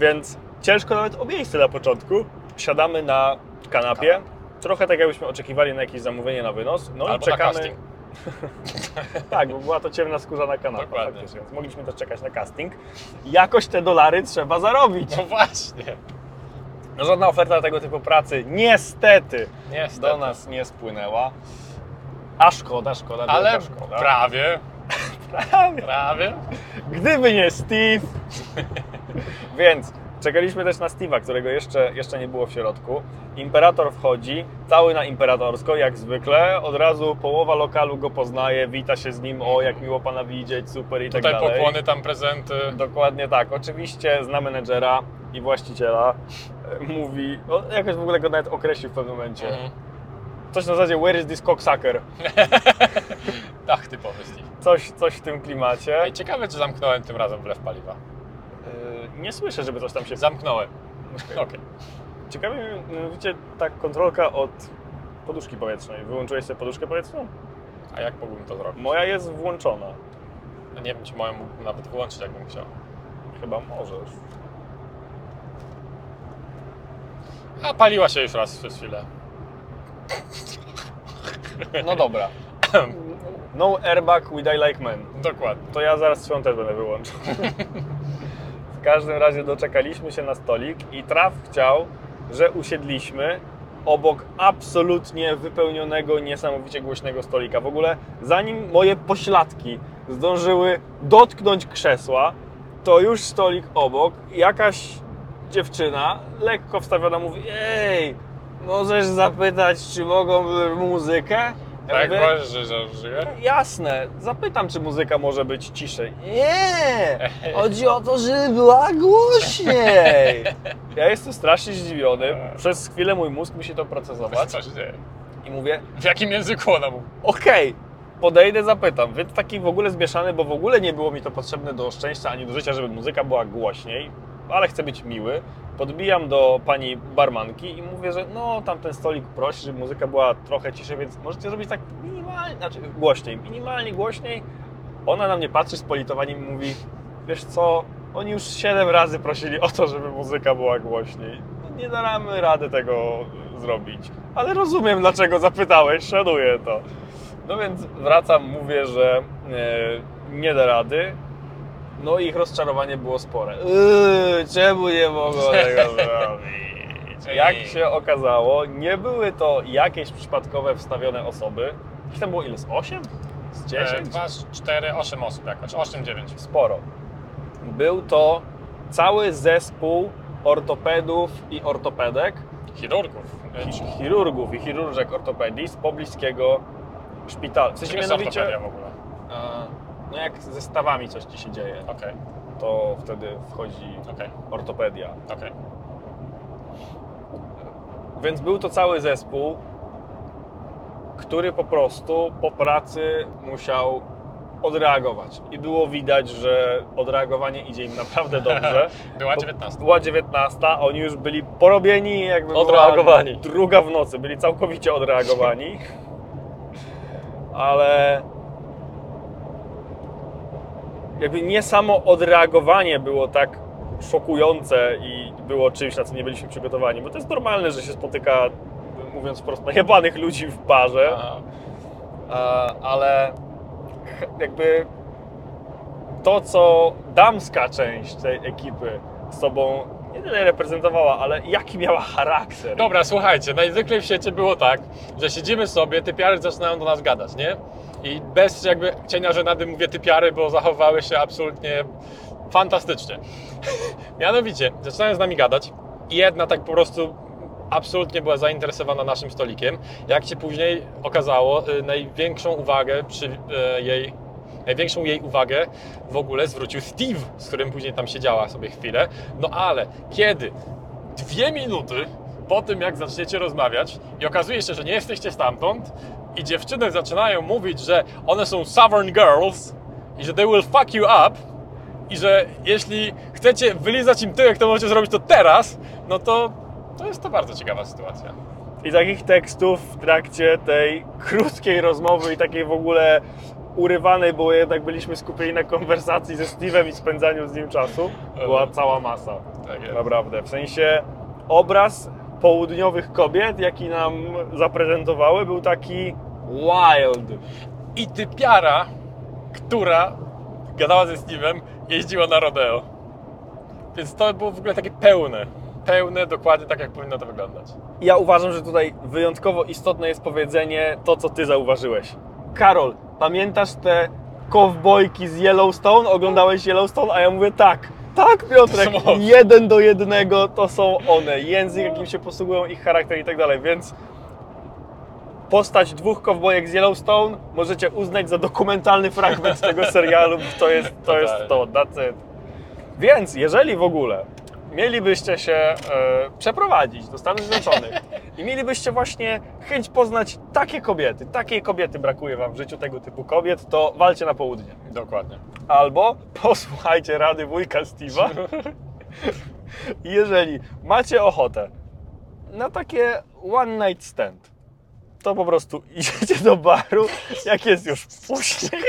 więc ciężko nawet o miejsce na początku. Siadamy na kanapie, trochę tak jakbyśmy oczekiwali na jakieś zamówienie na wynos, no Albo i czekamy. tak, bo była to ciemna skórzana kanapa Dokładnie. faktycznie, więc mogliśmy też czekać na casting. Jakoś te dolary trzeba zarobić. No właśnie. Żadna oferta tego typu pracy niestety Niestety. do nas nie spłynęła. A szkoda, szkoda, Ale szkoda. prawie, Prawie. prawie. Gdyby nie Steve. Więc czekaliśmy też na Steve'a, którego jeszcze, jeszcze nie było w środku. Imperator wchodzi, cały na imperatorsko, jak zwykle. Od razu połowa lokalu go poznaje, wita się z nim, o jak miło pana widzieć, super i tak Tutaj dalej. pokłony, tam prezenty. Dokładnie tak. Oczywiście zna menedżera i właściciela. Mówi, o, jakoś w ogóle go nawet określił w pewnym momencie. Mhm. Coś na zasadzie where is this cocksucker? Tak, typowy Steve. Coś, coś w tym klimacie. Ej, ciekawe, czy zamknąłem tym razem wlew paliwa. Nie słyszę, żeby coś tam się Zamknąłem. Okej. Ciekawe mnie mianowicie ta kontrolka od poduszki powietrznej. Wyłączyłeś sobie poduszkę powietrzną? A jak mógłbym to zrobić? Moja jest włączona. No nie wiem, czy moją mógłbym nawet wyłączyć, jakbym chciał. Chyba możesz. A paliła się już raz przez chwilę. No dobra. No airbag we die like men. Dokładnie. To ja zaraz swoją też będę wyłączył. Każdym razie doczekaliśmy się na stolik i traf chciał, że usiedliśmy obok absolutnie wypełnionego, niesamowicie głośnego stolika. W ogóle zanim moje pośladki zdążyły dotknąć krzesła, to już stolik obok, jakaś dziewczyna lekko wstawiona mówi Ej, możesz zapytać, czy mogą muzykę? Tak, mówię, możesz, że że żyje? Jasne, zapytam, czy muzyka może być ciszej. Nie! Chodzi o to, żeby była głośniej. Ja jestem strasznie zdziwiony. Przez chwilę mój mózg musi to procesować Co się dzieje? i mówię, W jakim języku ona mówi? okej, podejdę, zapytam. Więc taki w ogóle zmieszany, bo w ogóle nie było mi to potrzebne do szczęścia ani do życia, żeby muzyka była głośniej, ale chcę być miły. Podbijam do pani barmanki i mówię, że no tamten stolik prosi, żeby muzyka była trochę ciszej, więc możecie zrobić tak minimalnie, znaczy głośniej, minimalnie głośniej. Ona na mnie patrzy z politowaniem i mówi, wiesz co, oni już 7 razy prosili o to, żeby muzyka była głośniej. Nie damy rady tego zrobić. Ale rozumiem, dlaczego zapytałeś, szanuję to. No więc wracam, mówię, że e, nie da rady. No i ich rozczarowanie było spore. Yy, czemu nie mogą tego zrobić? Jak się okazało, nie były to jakieś przypadkowe wstawione osoby. Ich tam było ile? Z 8? Z 10? E, 2, 4, 8 osób jakoś. 8, 9. Sporo. Był to cały zespół ortopedów i ortopedek, Chirurgów. chi- chirurgów i chirurżek ortopedii z pobliskiego szpitala. W sensie mianowicie, ortopedia w ogóle? e, no jak ze stawami coś Ci się dzieje, Okej, to wtedy wchodzi okej, ortopedia. okej. Więc był to cały zespół, który po prostu po pracy musiał odreagować. I było widać, że odreagowanie idzie im naprawdę dobrze. Była Bo 19. Była 19, a oni już byli porobieni, jakby była Odreagowani. druga w nocy. Byli całkowicie odreagowani. Ale jakby nie samo odreagowanie było tak szokujące i było czymś, na co nie byliśmy przygotowani, bo to jest normalne, że się spotyka, mówiąc wprost, najebanych ludzi w barze, ale jakby to, co damska część tej ekipy sobą nie tyle reprezentowała, ale jaki miała charakter. Dobra, słuchajcie, najzwyklej w świecie było tak, że siedzimy sobie, typiary zaczynają do nas gadać, nie? I bez jakby cienia żenady mówię typiary, bo zachowały się absolutnie fantastycznie. Mianowicie, zaczynają z nami gadać i jedna tak po prostu absolutnie była zainteresowana naszym stolikiem. Jak się później okazało, y, największą uwagę przy y, jej największą jej uwagę w ogóle zwrócił Steve, z którym później tam siedziała sobie chwilę. No ale kiedy dwie minuty po tym, jak zaczniecie rozmawiać i okazuje się, że nie jesteście stamtąd i dziewczyny zaczynają mówić, że one są Southern Girls i że they will fuck you up i że jeśli chcecie wylizać im tyłek, to możecie zrobić to teraz, no to to jest to bardzo ciekawa sytuacja. I takich tekstów w trakcie tej krótkiej rozmowy i takiej w ogóle urywanej, bo jednak byliśmy skupieni na konwersacji ze Steve'em i spędzaniu z nim czasu, była cała masa. Tak jest. Naprawdę. W sensie obraz południowych kobiet, jaki nam zaprezentowały, był taki wild. I typiara, która gadała ze Steve'em, jeździła na rodeo. Więc to było w ogóle takie pełne. Pełne, dokładnie tak, jak powinno to wyglądać. Ja uważam, że tutaj wyjątkowo istotne jest powiedzenie to, co ty zauważyłeś. Karol, pamiętasz te kowbojki z Yellowstone? Oglądałeś Yellowstone? A ja mówię tak. Tak, Piotrek, To są one. jeden do jednego to są one. Język, jakim się posługują, ich charakter i tak dalej, więc postać dwóch kowbojek z Yellowstone możecie uznać za dokumentalny fragment tego serialu, bo to jest to. Jest to. That's it. Więc jeżeli w ogóle mielibyście się e, przeprowadzić do Stanów Zjednoczonych i mielibyście właśnie chęć poznać takie kobiety, takiej kobiety brakuje wam w życiu tego typu kobiet, to walcie na południe. Dokładnie. Albo posłuchajcie rady wujka Steve'a. Jeżeli macie ochotę na takie one night stand, to po prostu idziecie do baru, jak jest już później.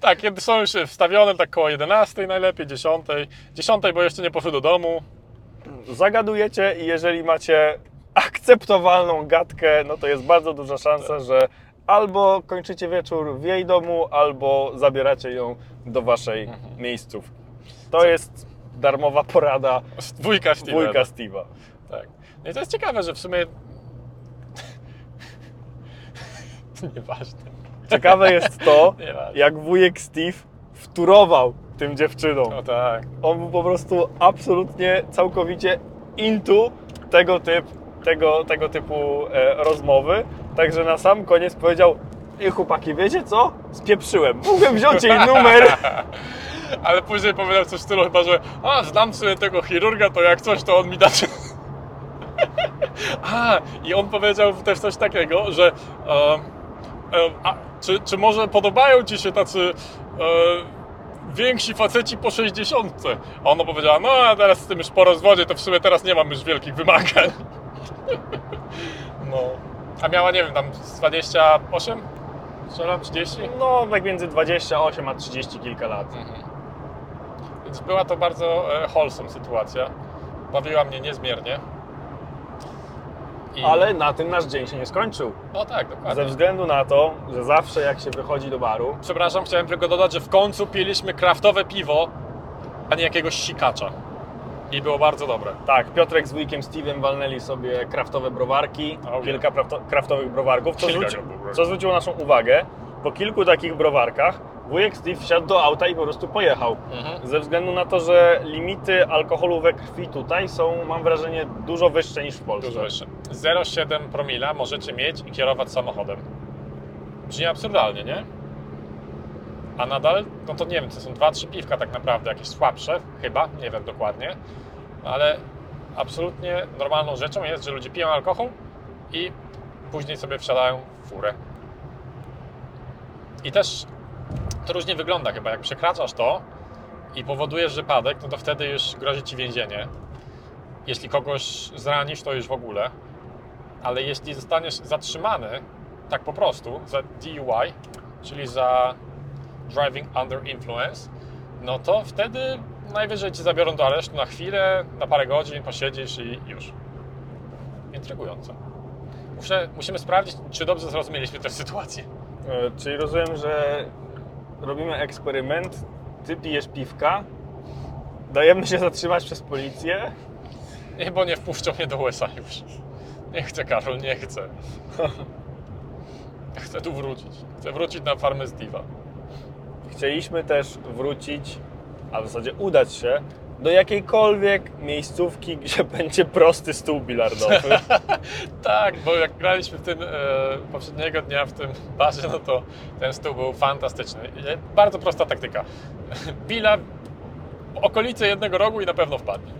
Tak, kiedy są już wstawione, tak koło 11 najlepiej, 10. 10, bo jeszcze nie poszły do domu. Zagadujecie i jeżeli macie akceptowalną gadkę, no to jest bardzo duża szansa, że albo kończycie wieczór w jej domu, albo zabieracie ją do waszej miejscówki. To jest darmowa porada Dwójka Steve'a. wujka Steve'a. Tak. No i to jest ciekawe, że w sumie... Nieważne. Ciekawe jest to, jak wujek Steve wturował tym dziewczynom. No tak. On był po prostu absolutnie, całkowicie into tego, typ, tego, tego typu e, rozmowy. Także na sam koniec powiedział i chłopaki, wiecie co? Spieprzyłem. Mógłbym wziąć jej numer. Ale później powiedział coś w stylu chyba, że a, znam sobie tego chirurga, to jak coś, to on mi da... a, i on powiedział też coś takiego, że e, e, a, czy, czy może podobają Ci się tacy e, więksi faceci po 60? A ona powiedziała, no a teraz z tym już po rozwodzie, to w sumie teraz nie mam już wielkich wymagań. no. A miała, nie wiem, tam z 28? Strzelam, 30? No, tak między 28 a 30 kilka lat. Więc była to bardzo e, wholesome sytuacja. Bawiła mnie niezmiernie. I... Ale na tym nasz dzień się nie skończył. No tak, dokładnie. Ze względu na to, że zawsze jak się wychodzi do baru, Przepraszam, chciałem tylko dodać, że w końcu piliśmy kraftowe piwo, a nie jakiegoś sikacza. I było bardzo dobre. tak, Piotrek z wujkiem Steve'em walnęli sobie kraftowe browarki, Oh, kilka kraftowych browarków, co, Kilka zwróci, browarków. co zwróciło naszą uwagę. Po kilku takich browarkach wujek Steve wsiadł do auta i po prostu pojechał. Mhm. Ze względu na to, że limity alkoholu we krwi tutaj są, mam wrażenie, dużo wyższe niż w Polsce. Dużo wyższe. 0,7 promila możecie mieć i kierować samochodem. Brzmi absurdalnie, nie? A nadal, no to nie wiem, to są 2-3 piwka tak naprawdę, jakieś słabsze, chyba, nie wiem dokładnie, ale absolutnie normalną rzeczą jest, że ludzie piją alkohol i później sobie wsiadają w furę. I też to różnie wygląda chyba, jak przekraczasz to i powodujesz wypadek, no to wtedy już grozi Ci więzienie. Jeśli kogoś zranisz, to już w ogóle. Ale jeśli zostaniesz zatrzymany tak po prostu za DUI, czyli za driving under influence, no to wtedy najwyżej cię zabiorą do aresztu na chwilę, na parę godzin, posiedzisz i już. Intrygujące. Muszę, musimy sprawdzić, czy dobrze zrozumieliśmy tę sytuację. E, Czyli rozumiem, że robimy eksperyment, ty pijesz piwka, dajemy się zatrzymać przez policję, Nie, bo nie wpuszczą mnie do USA już. Nie chcę, Karol, nie chcę. Chcę tu wrócić. Chcę wrócić na farmę Steve'a. Chcieliśmy też wrócić, a w zasadzie udać się do jakiejkolwiek miejscówki, gdzie będzie prosty stół bilardowy. Tak, bo jak graliśmy w tym e, poprzedniego dnia w tym barze, no to ten stół był fantastyczny. Bardzo prosta taktyka. Bilar w okolicy jednego rogu i na pewno wpadnie.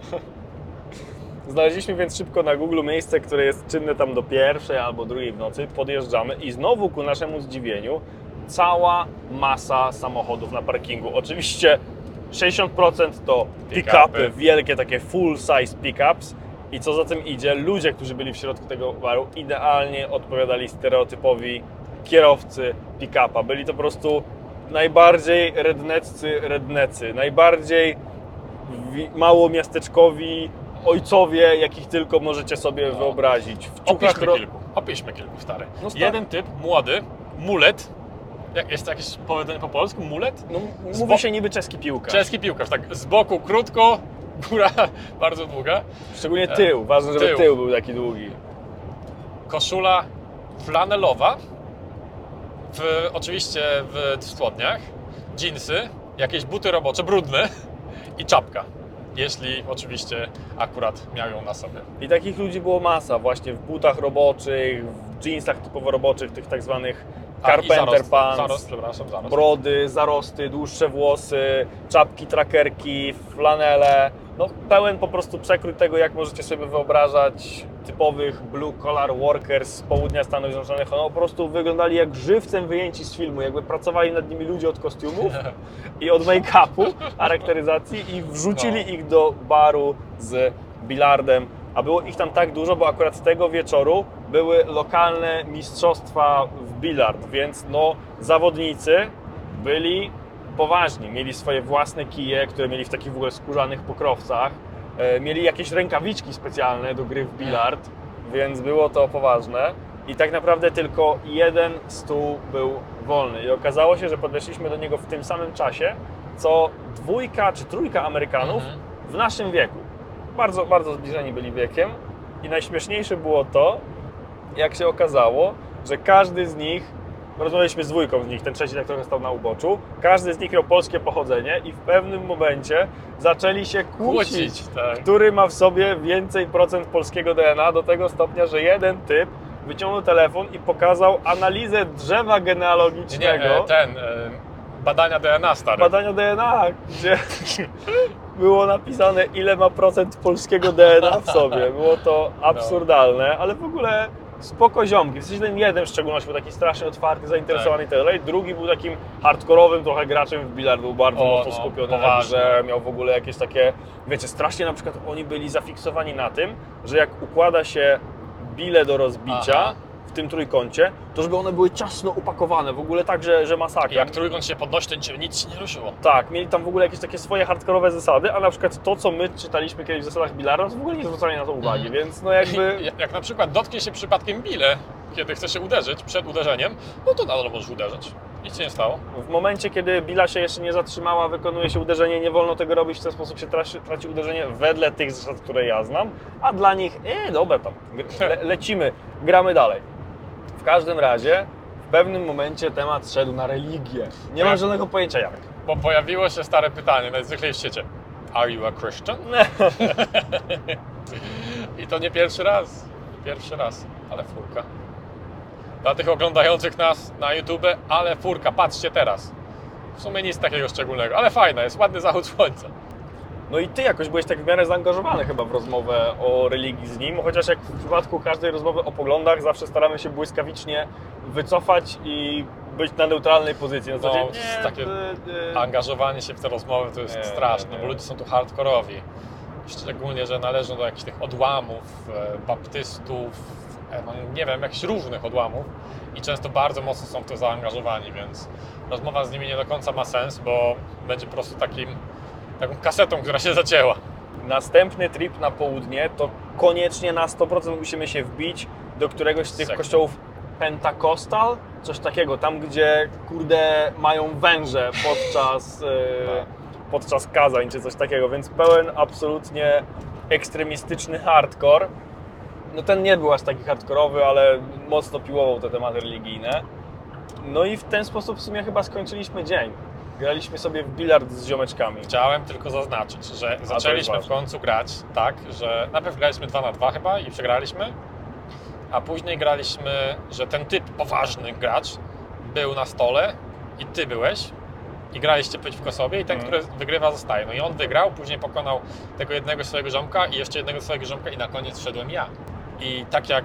Znaleźliśmy więc szybko na Google miejsce, które jest czynne tam do pierwszej albo drugiej w nocy. Podjeżdżamy i znowu ku naszemu zdziwieniu cała masa samochodów na parkingu. Oczywiście 60% to pick-upy, wielkie takie full size pick-ups. I co za tym idzie, ludzie, którzy byli w środku tego baru, idealnie odpowiadali stereotypowi kierowcy pick-upa. Byli to po prostu najbardziej redneccy rednecy, najbardziej wi- małomiasteczkowi ojcowie, jakich tylko możecie sobie No. wyobrazić. W Opiszmy ro- kilku, opiszmy kilku, stary. No stary. Jeden typ, młody, mulet. Jak, jest to jakieś powiedzenie po polsku? Mulet? No, Z mówi się niby czeski piłkarz. Czeski piłkarz, tak z boku krótko, góra bardzo długa. Szczególnie tył. Ważne, żeby Tył. tył był taki długi. koszula flanelowa, w, oczywiście w spodniach, dżinsy, jakieś buty robocze, brudne i czapka, jeśli oczywiście akurat miał ją na sobie. I takich ludzi było masa, właśnie w butach roboczych, w jeansach typowo roboczych, tych tak zwanych carpenter zarost, pants, Zarost, przepraszam, zarost. brody, zarosty, dłuższe włosy, czapki, trackerki, flanele. No pełen po prostu przekrój tego, jak możecie sobie wyobrażać typowych blue collar workers z południa Stanów Zjednoczonych. Ono po prostu wyglądali jak żywcem wyjęci z filmu, jakby pracowali nad nimi ludzie od kostiumów i od make-upu, charakteryzacji i wrzucili No. ich do baru z bilardem. A było ich tam tak dużo, bo akurat tego wieczoru były lokalne mistrzostwa w bilard, więc no zawodnicy byli poważni. Mieli swoje własne kije, które mieli w takich w ogóle skórzanych pokrowcach. E, Mieli jakieś rękawiczki specjalne do gry w bilard, więc było to poważne. I tak naprawdę tylko jeden stół był wolny. I okazało się, że podeszliśmy do niego w tym samym czasie, co dwójka czy trójka Amerykanów Mhm. w naszym wieku. Bardzo, bardzo zbliżeni byli wiekiem. I najśmieszniejsze było to, jak się okazało, że każdy z nich, rozmawialiśmy z dwójką z nich, ten trzeci tak trochę stał na uboczu, każdy z nich miał polskie pochodzenie i w pewnym momencie zaczęli się kłócić, Kłócić, tak. który ma w sobie więcej procent polskiego DNA, do tego stopnia, że jeden typ wyciągnął telefon i pokazał analizę drzewa Nie, nie, genealogicznego e, ten, e, badania DNA stary. badania DNA, gdzie było napisane, ile ma procent polskiego DNA w sobie. Było to absurdalne, ale w ogóle spoko ziomki. W sensie ten jeden w szczególności był taki strasznie otwarty, zainteresowany i tak dalej. Drugi był takim hardkorowym trochę graczem w bilard, był bardzo O, mocno no, skupiony na grze, miał w ogóle jakieś takie, wiecie, strasznie na przykład oni byli zafiksowani na tym, że jak układa się bile do rozbicia, Aha. W tym trójkącie, to żeby one były ciasno upakowane, w ogóle tak, że, że masakra. Jak trójkąt się podnosi, to nic się- nic się nie ruszyło. Tak, mieli tam w ogóle jakieś takie swoje hardkorowe zasady, a na przykład to, co my czytaliśmy kiedyś w zasadach bilardu, to w ogóle nie zwracali na to uwagi, Mhm. więc no jakby... Jak, jak na przykład dotknie się przypadkiem bile, kiedy chce się uderzyć przed uderzeniem, no to nadal możesz uderzyć. Nic się nie stało. W momencie, kiedy Bila się jeszcze nie zatrzymała, wykonuje się uderzenie, nie wolno tego robić, w ten sposób się traci, traci uderzenie wedle tych zasad, które ja znam, a dla nich, e, dobra tam, le, lecimy, gramy dalej. W każdym razie, w pewnym momencie temat szedł na religię. Nie mam Tak. żadnego pojęcia jak. Bo pojawiło się stare pytanie, najzwyklej w świecie. Are you a Christian? I to nie pierwszy raz. Pierwszy raz, ale furka. Dla tych oglądających nas na YouTube, ale furka, patrzcie teraz. W sumie nic takiego szczególnego, ale fajna, jest ładny zachód słońca. No i ty jakoś byłeś tak w miarę zaangażowany chyba w rozmowę o religii z nim, chociaż jak w przypadku każdej rozmowy o poglądach zawsze staramy się błyskawicznie wycofać i być na neutralnej pozycji. Na No, zasadzie, jest nie, takie ty- ty- Angażowanie się w te rozmowy to jest Nie, straszne, nie, bo nie. ludzie są tu hardkorowi. Szczególnie, że należą do jakichś tych odłamów, e, baptystów, e, no nie wiem, jakichś różnych odłamów i często bardzo mocno są w to zaangażowani, więc rozmowa z nimi nie do końca ma sens, bo będzie po prostu takim, taką kasetą, która się zacięła. Następny trip na południe to koniecznie na 100% musimy się wbić do któregoś z tych Sekty. kościołów Pentakostal, coś takiego, tam gdzie kurde mają węże podczas, e, podczas kazań czy coś takiego, więc pełen absolutnie ekstremistyczny hardcore. No ten nie był aż taki hardkorowy, ale mocno piłował te tematy religijne. No i w ten sposób w sumie chyba skończyliśmy dzień. Graliśmy sobie w bilard z ziomeczkami. Chciałem tylko zaznaczyć, że zaczęliśmy w końcu grać tak, że najpierw graliśmy 2 na 2 chyba i przegraliśmy, a później graliśmy, że ten typ poważny gracz był na stole i ty byłeś i graliście przeciwko sobie i ten, Mhm. który wygrywa zostaje. No i on wygrał, później pokonał tego jednego swojego ziomka i jeszcze jednego swojego ziomka i na koniec wszedłem ja. I tak jak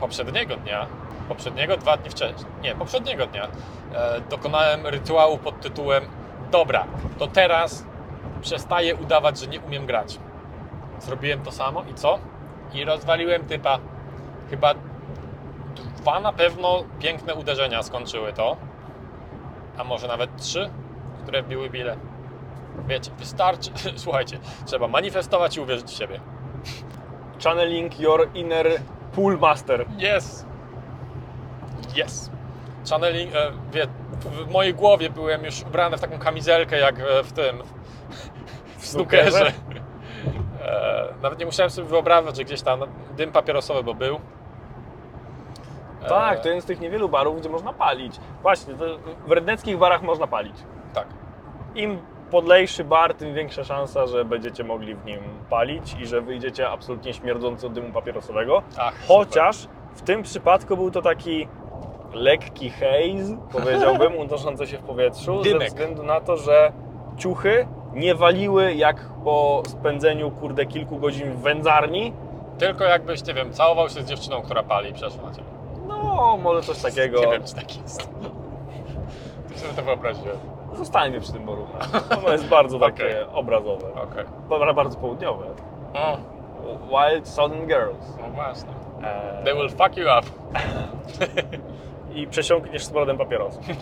poprzedniego dnia, poprzedniego dwa dni wcześniej, nie, poprzedniego dnia e, dokonałem rytuału pod tytułem Dobra, to teraz przestaję udawać, że nie umiem grać. Zrobiłem to samo i co? I rozwaliłem typa. Chyba dwa na pewno piękne uderzenia skończyły to. A może nawet trzy, które biły bile. Wiecie, wystarczy. Słuchajcie, trzeba manifestować i uwierzyć w siebie. Channeling your inner pool master. Yes! Yes! Channeling, e, wie, w mojej głowie byłem już ubrany w taką kamizelkę jak e, w tym, w snookerze. E, nawet nie musiałem sobie wyobrażać, że gdzieś tam dym papierosowy, bo był. E, Tak, to jeden z tych niewielu barów, gdzie można palić. Właśnie, w redneckich barach można palić. Tak. Im podlejszy bar, tym większa szansa, że będziecie mogli w nim palić i że wyjdziecie absolutnie śmierdzący od dymu papierosowego. Ach, Chociaż w tym przypadku był to taki lekki haze, powiedziałbym, unoszący się w powietrzu, ze Dymek. względu na to, że ciuchy nie waliły jak po spędzeniu, kurde, kilku godzin w wędzarni. Tylko jakbyś, nie wiem, całował się z dziewczyną, która pali i przeszła na ciebie. No, może coś takiego. Nie wiem, czy tak jest. Tak sobie to wyobraziłem. Zostańmy przy tym boru. Ono jest bardzo takie obrazowe. Okej. Dobra, Bardzo południowe. O, Wild Southern Girls. no właśnie. Eee, They will fuck you up. I przesiąkniesz z brodem papierosów.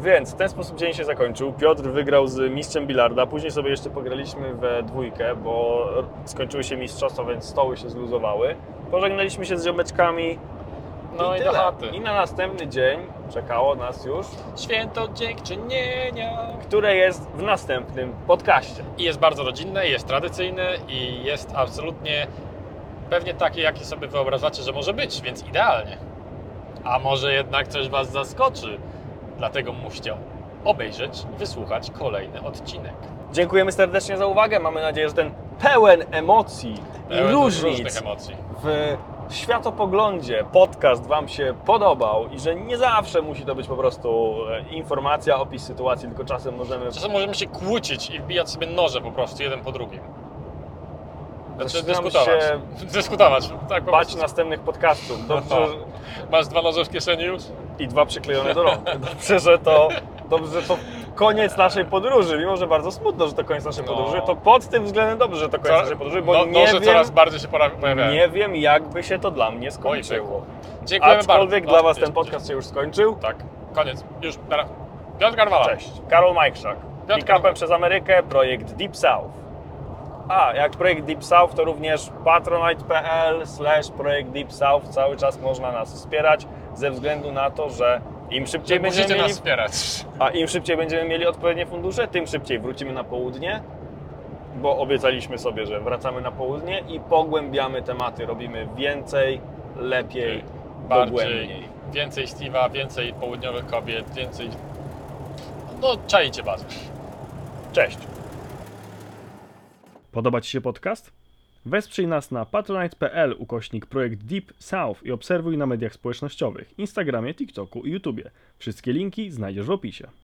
Więc w ten sposób dzień się zakończył. Piotr wygrał z mistrzem bilarda. Później sobie jeszcze pograliśmy we dwójkę, bo skończyły się mistrzostwa, więc stoły się zluzowały. Pożegnaliśmy się z ziomeczkami. No i, do tyle. chaty. I na następny dzień czekało nas już, Święto dziękczynienia. które jest w następnym podcaście. I jest bardzo rodzinne, jest tradycyjne i jest absolutnie pewnie takie, jakie sobie wyobrażacie, że może być, więc idealnie. A może jednak coś Was zaskoczy, dlatego musicie obejrzeć i wysłuchać kolejny odcinek. Dziękujemy serdecznie za uwagę. Mamy nadzieję, że ten pełen emocji Pełen i różnic różnych emocji. w światopoglądzie podcast Wam się podobał i że nie zawsze musi to być po prostu e, informacja, opis sytuacji, tylko czasem możemy Czasem możemy się kłócić i wbijać sobie noże po prostu jeden po drugim. Znaczy dyskutować. się Dyskutować. Tak po bać prostu. następnych podcastów. Dobrze, Masz dwa noże w kieszeni już? i dwa przyklejone do rąk. Dobrze, że to, dobrze, że to koniec naszej podróży. Mimo, że bardzo smutno, że to koniec naszej No. podróży, to pod tym względem dobrze, że to koniec naszej podróży, bo no, nie noże wiem, coraz bardziej się pora- pojawiają. nie wiem, jakby się to dla mnie skończyło. Dziękujemy Aczkolwiek bardzo. dla Was O, ten podcast się już skończył. Tak, koniec. Już, teraz. Piotr Karwala. Cześć, Karol Majkszak. Piotr Pick-upem Karol. przez Amerykę, projekt Deep South. A, jak projekt Deep South, to również patronite.pl slash projekt Deep South. Cały czas można nas wspierać, ze względu na to, że im szybciej będziemy mieli, nas wspierać. a im szybciej będziemy mieli odpowiednie fundusze, tym szybciej wrócimy na południe, bo obiecaliśmy sobie, że wracamy na południe i pogłębiamy tematy. Robimy więcej, lepiej, Bardziej, dogłębniej. więcej Steve'a, więcej południowych kobiet, więcej... No, czajcie bazę. Cześć! Podoba Ci się podcast? Wesprzyj nas na patronite.pl ukośnik projekt Deep South i obserwuj na mediach społecznościowych, Instagramie, TikToku i YouTubie. Wszystkie linki znajdziesz w opisie.